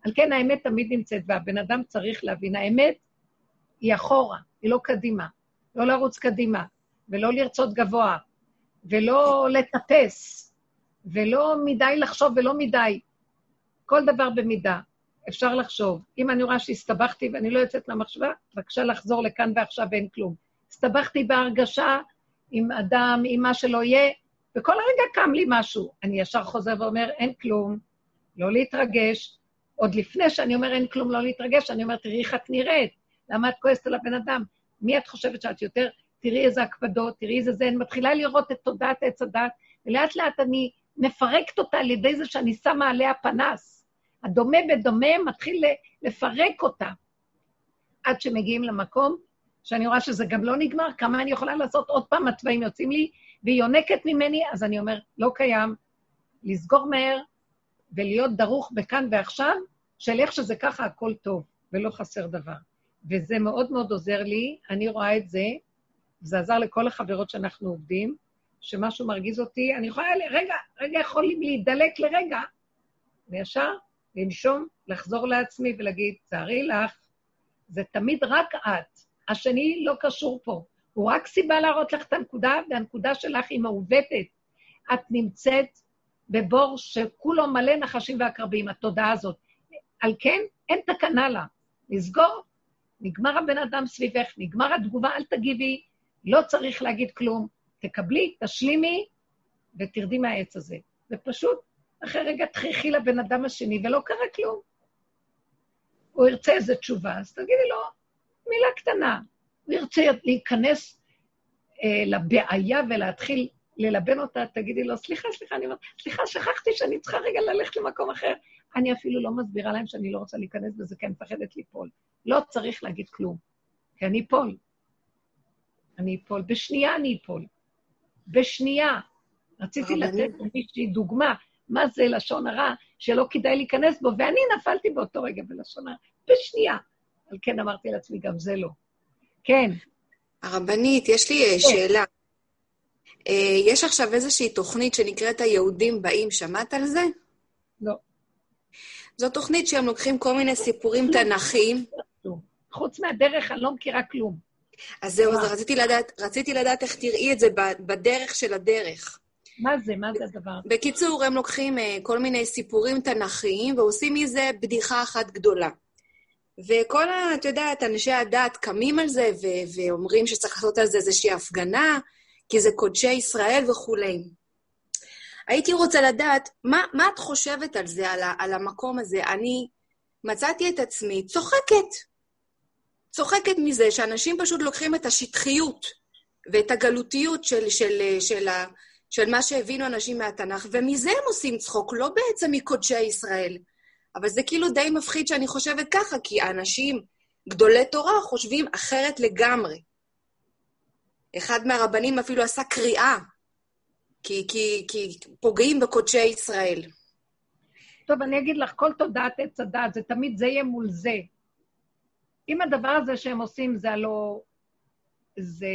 על כן האמת תמיד נמצאת, והבן אדם צריך להבין, האמת היא אחורה, היא לא קדימה. לא לרוץ קדימה, ולא לרצות גבוה, ולא לטפס, ולא מדי לחשוב ולא מדי. כל דבר במידה. אפשר לחשוב. אם אני רואה שהסתבכתי ואני לא יוצאת מהמחשבה, בבקשה לחזור לכאן ועכשיו ואין כלום. הסתבכתי בהרגשה עם אדם, עם מה שלא יהיה, וכל הרגע קם לי משהו. אני ישר חוזר ואומר, אין כלום, לא להתרגש. עוד לפני שאני אומר אין כלום, לא להתרגש, אני אומר, תראי איך את נראית, למה את כועסת על הבן אדם? מי את חושבת שאת יותר? תראי איזה הקפדות, תראי איזה זה. אני מתחילה לראות את תודעת עץ הדת, ולאט לאט אני מפרקת אותה על ידי זה שאני שמה עליה פנס. הדומה בדומה מתחיל לפרק אותה, עד שמגיעים למקום שאני רואה שזה גם לא נגמר, כמה אני יכולה לעשות עוד פעם, התוואים יוצאים לי, והיא יונקת ממני, אז אני אומר, לא קיים, לסגור מהר ולהיות דרוך בכאן ועכשיו, של איך שזה ככה, הכל טוב, ולא חסר דבר. וזה מאוד מאוד עוזר לי, אני רואה את זה, זה עזר לכל החברות שאנחנו עובדים, שמשהו מרגיז אותי, אני יכולה, רגע, רגע, יכולים להידלק לרגע, וישר לנשום, לחזור לעצמי ולהגיד, תארי לך, זה תמיד רק את. השני לא קשור פה. הוא רק סיבה להראות לך את הנקודה, והנקודה שלך היא מעוותת. את נמצאת בבור שכולו מלא נחשים ועקרבים, התודעה הזאת. על כן, אין תקנה לה. לסגור, נגמר הבן אדם סביבך, נגמר התגובה, אל תגיבי, לא צריך להגיד כלום. תקבלי, תשלימי ותרדי מהעץ הזה. ופשוט אחרי רגע תחייכי לבן אדם השני, ולא קרה כלום. הוא ירצה איזו תשובה, אז תגידי לו מילה קטנה. הוא ירצה להיכנס אה, לבעיה ולהתחיל ללבן אותה, תגידי לו, סליחה, סליחה, אני אומרת, סליחה, שכחתי שאני צריכה רגע ללכת למקום אחר. אני אפילו לא מסבירה להם שאני לא רוצה להיכנס בזה, כי אני מפחדת ליפול. לא צריך להגיד כלום, כי אני אפול. אני אפול. בשנייה אני אפול. בשנייה. רציתי לתת למישהי דוגמה, מה זה לשון הרע, שלא כדאי להיכנס בו, ואני נפלתי באותו רגע בלשון הרע, בשנייה. על כן אמרתי לעצמי, גם זה לא. כן. הרבנית, יש לי כן. שאלה. אה, יש עכשיו איזושהי תוכנית שנקראת היהודים באים, שמעת על זה? לא. זו תוכנית שהם לוקחים כל מיני סיפורים תנכיים. חוץ מהדרך, אני לא מכירה כלום. אז זהו, אז רציתי לדעת, רציתי לדעת איך תראי את זה בדרך של הדרך. מה זה? מה זה הדבר? בקיצור, הם לוקחים uh, כל מיני סיפורים תנכיים ועושים מזה בדיחה אחת גדולה. וכל, ה, את יודעת, אנשי הדת קמים על זה ו- ואומרים שצריך לעשות על זה איזושהי הפגנה, כי זה קודשי ישראל וכולי. הייתי רוצה לדעת, מה, מה את חושבת על זה, על, ה, על המקום הזה? אני מצאתי את עצמי צוחקת. צוחקת מזה שאנשים פשוט לוקחים את השטחיות ואת הגלותיות של, של, של, של, של מה שהבינו אנשים מהתנ"ך, ומזה הם עושים צחוק, לא בעצם מקודשי ישראל. אבל זה כאילו די מפחיד שאני חושבת ככה, כי האנשים, גדולי תורה, חושבים אחרת לגמרי. אחד מהרבנים אפילו עשה קריאה, כי, כי, כי פוגעים בקודשי ישראל. טוב, אני אגיד לך, כל תודעת עץ הדת, זה תמיד זה יהיה מול זה. אם הדבר הזה שהם עושים זה הלא... זה,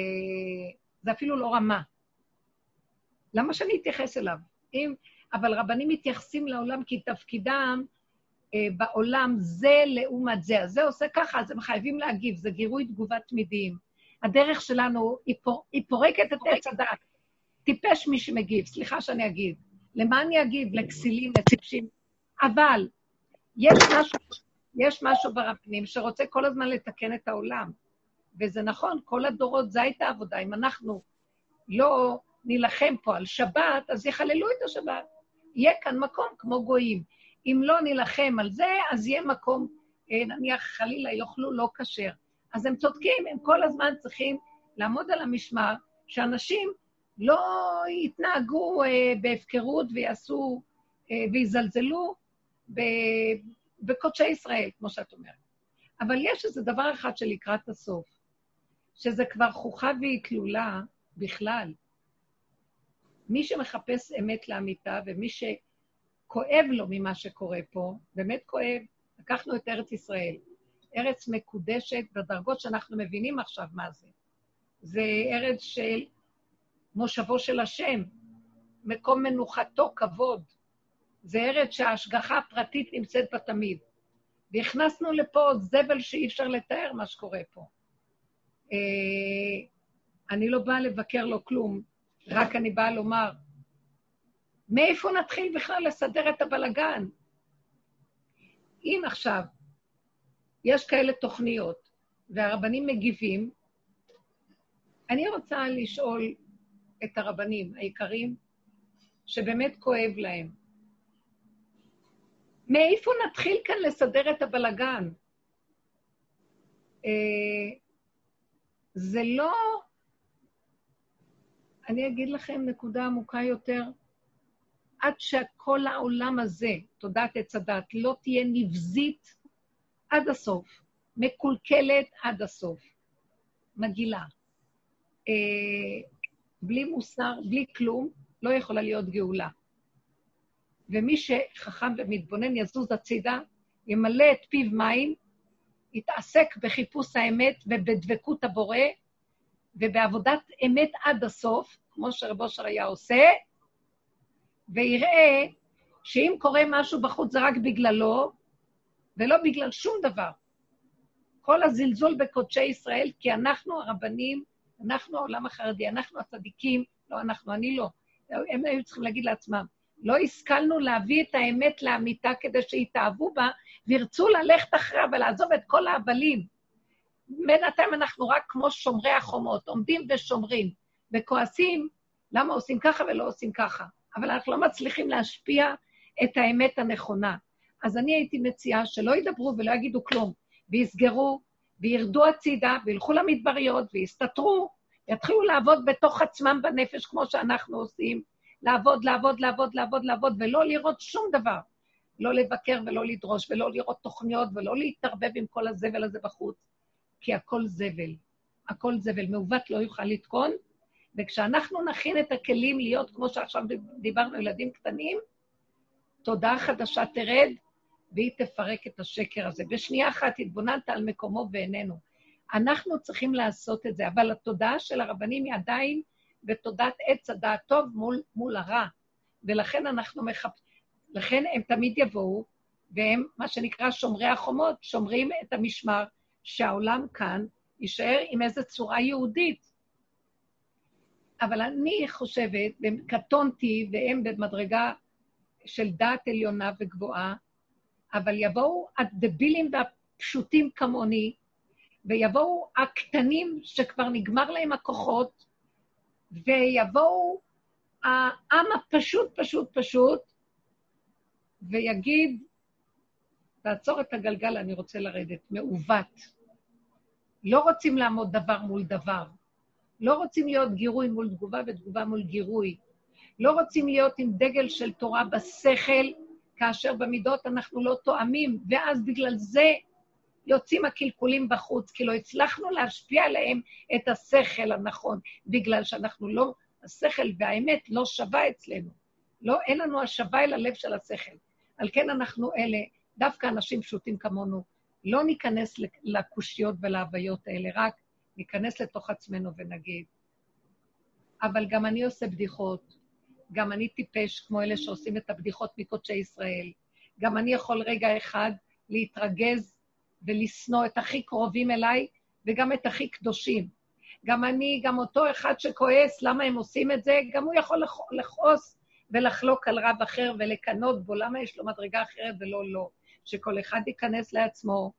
זה אפילו לא רמה. למה שאני אתייחס אליו? אם, אבל רבנים מתייחסים לעולם כי תפקידם אה, בעולם זה לעומת זה. אז זה עושה ככה, אז הם חייבים להגיב, זה גירוי תגובה תמידיים. הדרך שלנו, היא, פור, היא פורקת את עץ הדעת. טיפש מי שמגיב, סליחה שאני אגיד. למה אני אגיב? לכסילים, לטיפשים. אבל יש משהו, יש משהו ברבנים שרוצה כל הזמן לתקן את העולם. וזה נכון, כל הדורות, זו הייתה עבודה. אם אנחנו לא נילחם פה על שבת, אז יחללו את השבת. יהיה כאן מקום כמו גויים. אם לא נילחם על זה, אז יהיה מקום, אה, נניח חלילה יאכלו לא כשר. אז הם צודקים, הם כל הזמן צריכים לעמוד על המשמר, שאנשים לא יתנהגו אה, בהפקרות ויעשו, אה, ויזלזלו ב, בקודשי ישראל, כמו שאת אומרת. אבל יש איזה דבר אחד שלקראת הסוף, שזה כבר חוכה והיא תלולה בכלל. מי שמחפש אמת לאמיתה ומי שכואב לו ממה שקורה פה, באמת כואב, לקחנו את ארץ ישראל. ארץ מקודשת בדרגות שאנחנו מבינים עכשיו מה זה. זה ארץ של מושבו של השם, מקום מנוחתו כבוד. זה ארץ שההשגחה הפרטית נמצאת בה תמיד. והכנסנו לפה זבל שאי אפשר לתאר מה שקורה פה. אה, אני לא באה לבקר לו כלום, רק אני באה לומר, מאיפה נתחיל בכלל לסדר את הבלגן? אם עכשיו יש כאלה תוכניות והרבנים מגיבים, אני רוצה לשאול את הרבנים היקרים, שבאמת כואב להם, מאיפה נתחיל כאן לסדר את הבלגן? אה, זה לא... אני אגיד לכם נקודה עמוקה יותר. עד שכל העולם הזה, תודעת עץ הדת, לא תהיה נבזית עד הסוף, מקולקלת עד הסוף, מגעילה. אה, בלי מוסר, בלי כלום, לא יכולה להיות גאולה. ומי שחכם ומתבונן יזוז הצידה, ימלא את פיו מים, יתעסק בחיפוש האמת ובדבקות הבורא, ובעבודת אמת עד הסוף, כמו שרב אושר היה עושה, ויראה שאם קורה משהו בחוץ זה רק בגללו, ולא בגלל שום דבר. כל הזלזול בקודשי ישראל, כי אנחנו הרבנים, אנחנו העולם החרדי, אנחנו הצדיקים, לא אנחנו, אני לא. הם היו צריכים להגיד לעצמם, לא השכלנו להביא את האמת לאמיתה כדי שיתאהבו בה, וירצו ללכת אחריה ולעזוב את כל ההבלים. בינתיים אנחנו רק כמו שומרי החומות, עומדים ושומרים, וכועסים למה עושים ככה ולא עושים ככה. אבל אנחנו לא מצליחים להשפיע את האמת הנכונה. אז אני הייתי מציעה שלא ידברו ולא יגידו כלום, ויסגרו, וירדו הצידה, וילכו למדבריות, ויסתתרו, יתחילו לעבוד בתוך עצמם בנפש, כמו שאנחנו עושים, לעבוד, לעבוד, לעבוד, לעבוד, לעבוד, ולא לראות שום דבר. לא לבקר ולא לדרוש, ולא לראות תוכניות, ולא להתערבב עם כל הזבל הזה בחוץ, כי הכל זבל. הכל זבל. מעוות לא יוכל לתקון, וכשאנחנו נכין את הכלים להיות, כמו שעכשיו דיברנו, ילדים קטנים, תודעה חדשה תרד, והיא תפרק את השקר הזה. בשנייה אחת התבוננת על מקומו ואיננו. אנחנו צריכים לעשות את זה, אבל התודעה של הרבנים היא עדיין בתודעת עץ הדעת טוב מול, מול הרע. ולכן אנחנו מחפשים, לכן הם תמיד יבואו, והם, מה שנקרא שומרי החומות, שומרים את המשמר, שהעולם כאן יישאר עם איזו צורה יהודית. אבל אני חושבת, קטונתי, והם במדרגה של דעת עליונה וגבוהה, אבל יבואו הדבילים והפשוטים כמוני, ויבואו הקטנים שכבר נגמר להם הכוחות, ויבואו העם הפשוט, פשוט, פשוט, ויגיד, תעצור את הגלגל, אני רוצה לרדת, מעוות. לא רוצים לעמוד דבר מול דבר. לא רוצים להיות גירוי מול תגובה ותגובה מול גירוי. לא רוצים להיות עם דגל של תורה בשכל, כאשר במידות אנחנו לא תואמים, ואז בגלל זה יוצאים הקלקולים בחוץ, כי לא הצלחנו להשפיע עליהם את השכל הנכון, בגלל שאנחנו לא, השכל והאמת לא שווה אצלנו. לא, אין לנו השווה אל הלב של השכל. על כן אנחנו אלה, דווקא אנשים פשוטים כמונו, לא ניכנס לקושיות ולהוויות האלה, רק ניכנס לתוך עצמנו ונגיד, אבל גם אני עושה בדיחות, גם אני טיפש כמו אלה שעושים את הבדיחות מקודשי ישראל, גם אני יכול רגע אחד להתרגז ולשנוא את הכי קרובים אליי וגם את הכי קדושים. גם אני, גם אותו אחד שכועס, למה הם עושים את זה, גם הוא יכול לכעוס ולחלוק על רב אחר ולקנות בו, למה יש לו מדרגה אחרת ולא לא. שכל אחד ייכנס לעצמו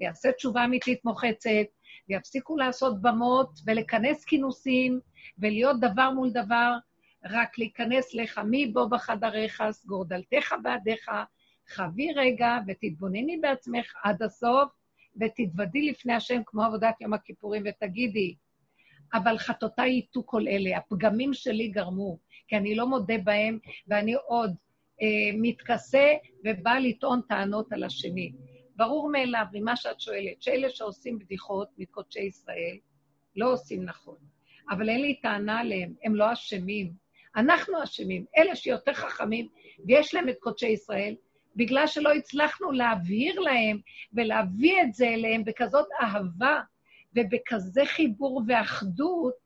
ויעשה תשובה אמיתית מוחצת, ויפסיקו לעשות במות ולכנס כינוסים ולהיות דבר מול דבר, רק להיכנס לך מי בו בחדריך, סגור דלתך בעדיך, חבי רגע ותתבונני בעצמך עד הסוף, ותתוודי לפני השם כמו עבודת יום הכיפורים, ותגידי, אבל חטאותיי ייטו כל אלה, הפגמים שלי גרמו, כי אני לא מודה בהם, ואני עוד אה, מתכסה ובא לטעון טענות על השני. ברור מאליו, ממה שאת שואלת, שאלה שעושים בדיחות מקודשי ישראל, לא עושים נכון. אבל אין לי טענה עליהם, הם לא אשמים. אנחנו אשמים. אלה שיותר חכמים, ויש להם את קודשי ישראל, בגלל שלא הצלחנו להבהיר להם ולהביא את זה אליהם בכזאת אהבה ובכזה חיבור ואחדות,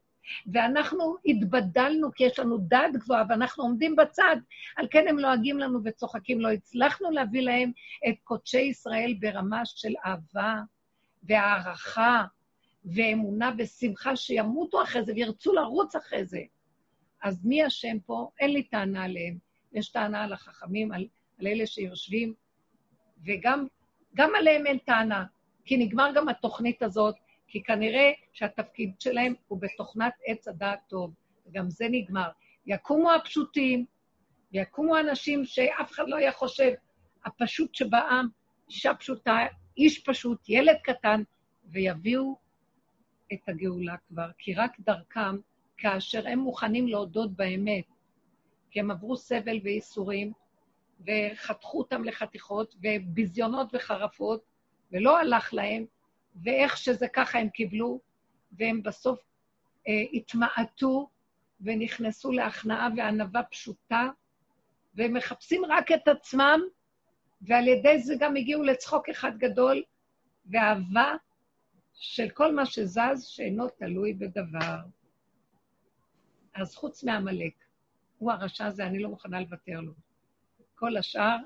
ואנחנו התבדלנו כי יש לנו דעת גבוהה ואנחנו עומדים בצד, על כן הם לועגים לנו וצוחקים. לא הצלחנו להביא להם את קודשי ישראל ברמה של אהבה והערכה ואמונה ושמחה שימותו אחרי זה וירצו לרוץ אחרי זה. אז מי אשם פה? אין לי טענה עליהם. יש טענה על החכמים, על, על אלה שיושבים, וגם גם עליהם אין טענה, כי נגמר גם התוכנית הזאת, כי כנראה שהתפקיד שלהם הוא בתוכנת עץ הדעת טוב, וגם זה נגמר. יקומו הפשוטים, ויקומו אנשים שאף אחד לא היה חושב, הפשוט שבעם, אישה פשוטה, איש פשוט, ילד קטן, ויביאו את הגאולה כבר, כי רק דרכם, כאשר הם מוכנים להודות באמת, כי הם עברו סבל וייסורים, וחתכו אותם לחתיכות, וביזיונות וחרפות, ולא הלך להם, ואיך שזה ככה הם קיבלו, והם בסוף אה, התמעטו ונכנסו להכנעה וענווה פשוטה, והם מחפשים רק את עצמם, ועל ידי זה גם הגיעו לצחוק אחד גדול, ואהבה של כל מה שזז שאינו תלוי בדבר. אז חוץ מעמלק, הוא הרשע הזה, אני לא מוכנה לוותר לו. כל השאר,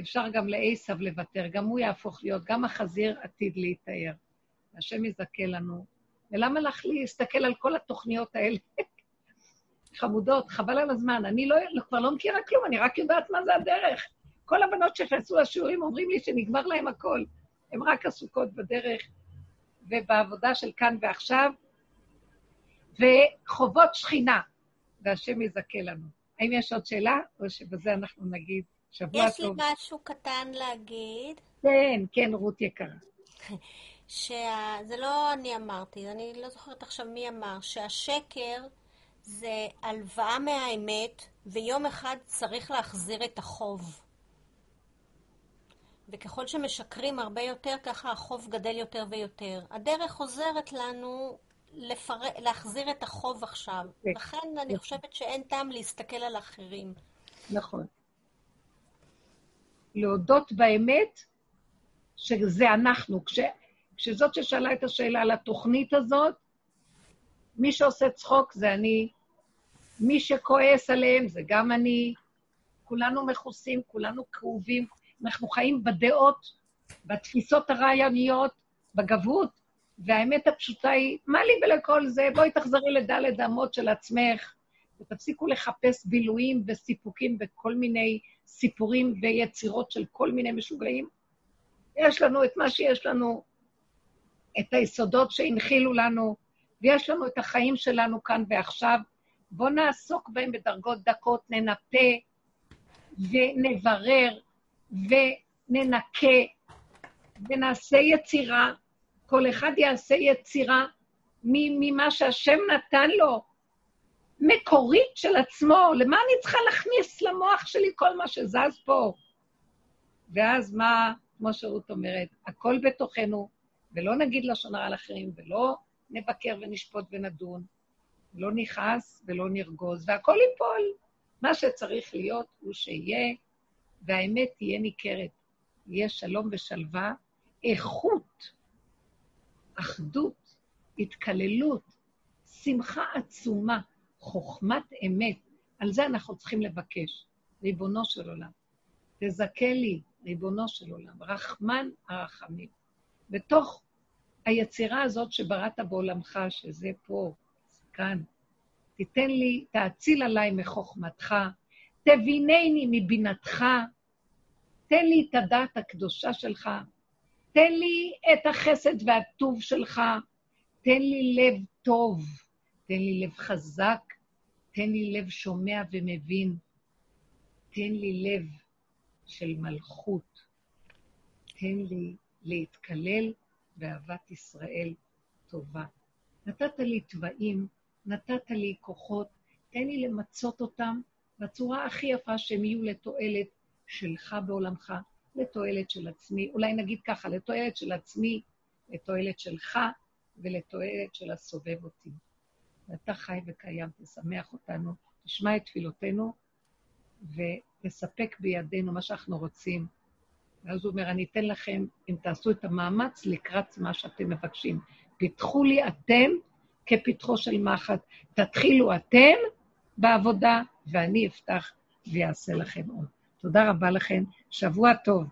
אפשר גם לעשב לוותר, גם הוא יהפוך להיות, גם החזיר עתיד להתאר. השם יזכה לנו. ולמה לך להסתכל על כל התוכניות האלה? [laughs] חמודות, חבל על הזמן. אני לא, כבר לא מכירה כלום, אני רק יודעת מה זה הדרך. כל הבנות שנכנסו לשיעורים אומרים לי שנגמר להם הכל. הן רק עסוקות בדרך ובעבודה של כאן ועכשיו, וחובות שכינה, והשם יזכה לנו. האם יש עוד שאלה, או שבזה אנחנו נגיד שבוע יש לי טוב. משהו קטן להגיד, כן, כן, רות יקרה. [laughs] שזה לא אני אמרתי, אני לא זוכרת עכשיו מי אמר, שהשקר זה הלוואה מהאמת, ויום אחד צריך להחזיר את החוב. וככל שמשקרים הרבה יותר, ככה החוב גדל יותר ויותר. הדרך עוזרת לנו לפר... להחזיר את החוב עכשיו. כן. לכן אני חושבת שאין טעם להסתכל על אחרים. נכון. להודות באמת שזה אנחנו. כש, כשזאת ששאלה את השאלה על התוכנית הזאת, מי שעושה צחוק זה אני, מי שכועס עליהם זה גם אני. כולנו מכוסים, כולנו כאובים, אנחנו חיים בדעות, בתפיסות הרעיוניות, בגבות, והאמת הפשוטה היא, מה לי ולכל זה? בואי תחזרי לדלת אמות של עצמך, ותפסיקו לחפש בילויים וסיפוקים בכל מיני סיפורים ויצירות של כל מיני משוגעים. יש לנו את מה שיש לנו, את היסודות שהנחילו לנו, ויש לנו את החיים שלנו כאן ועכשיו. בואו נעסוק בהם בדרגות דקות, ננפה ונברר וננקה ונעשה יצירה. כל אחד יעשה יצירה ממה שהשם נתן לו, מקורית של עצמו. למה אני צריכה להכניס למוח שלי כל מה שזז פה? ואז מה, כמו שרות אומרת, הכל בתוכנו, ולא נגיד לשון הרע לאחרים, ולא נבקר ונשפוט ונדון, לא נכעס ולא נרגוז, והכל ייפול. מה שצריך להיות הוא שיהיה, והאמת תהיה ניכרת. יהיה שלום ושלווה, איכות, אחדות, התקללות, שמחה עצומה, חוכמת אמת. על זה אנחנו צריכים לבקש. ריבונו של עולם, תזכה לי, ריבונו של עולם, רחמן הרחמים. בתוך היצירה הזאת שבראת בעולמך, שזה פה, כאן, תיתן לי, תאציל עליי מחוכמתך, תבינני מבינתך, תן לי את הדעת הקדושה שלך, תן לי את החסד והטוב שלך, תן לי לב טוב, תן לי לב חזק, תן לי לב שומע ומבין, תן לי לב של מלכות, תן לי להתקלל באהבת ישראל טובה. נתת לי תוואים, נתת לי כוחות, תן לי למצות אותם בצורה הכי יפה שהם יהיו לתועלת שלך בעולמך, לתועלת של עצמי, אולי נגיד ככה, לתועלת של עצמי, לתועלת שלך ולתועלת של הסובב אותי. ואתה חי וקיים, תשמח אותנו, תשמע את תפילותינו ותספק בידינו מה שאנחנו רוצים. ואז הוא אומר, אני אתן לכם, אם תעשו את המאמץ לקראת מה שאתם מבקשים. פיתחו לי אתם כפתחו של מחט. תתחילו אתם בעבודה, ואני אפתח ויעשה לכם עוד. תודה רבה לכם, שבוע טוב.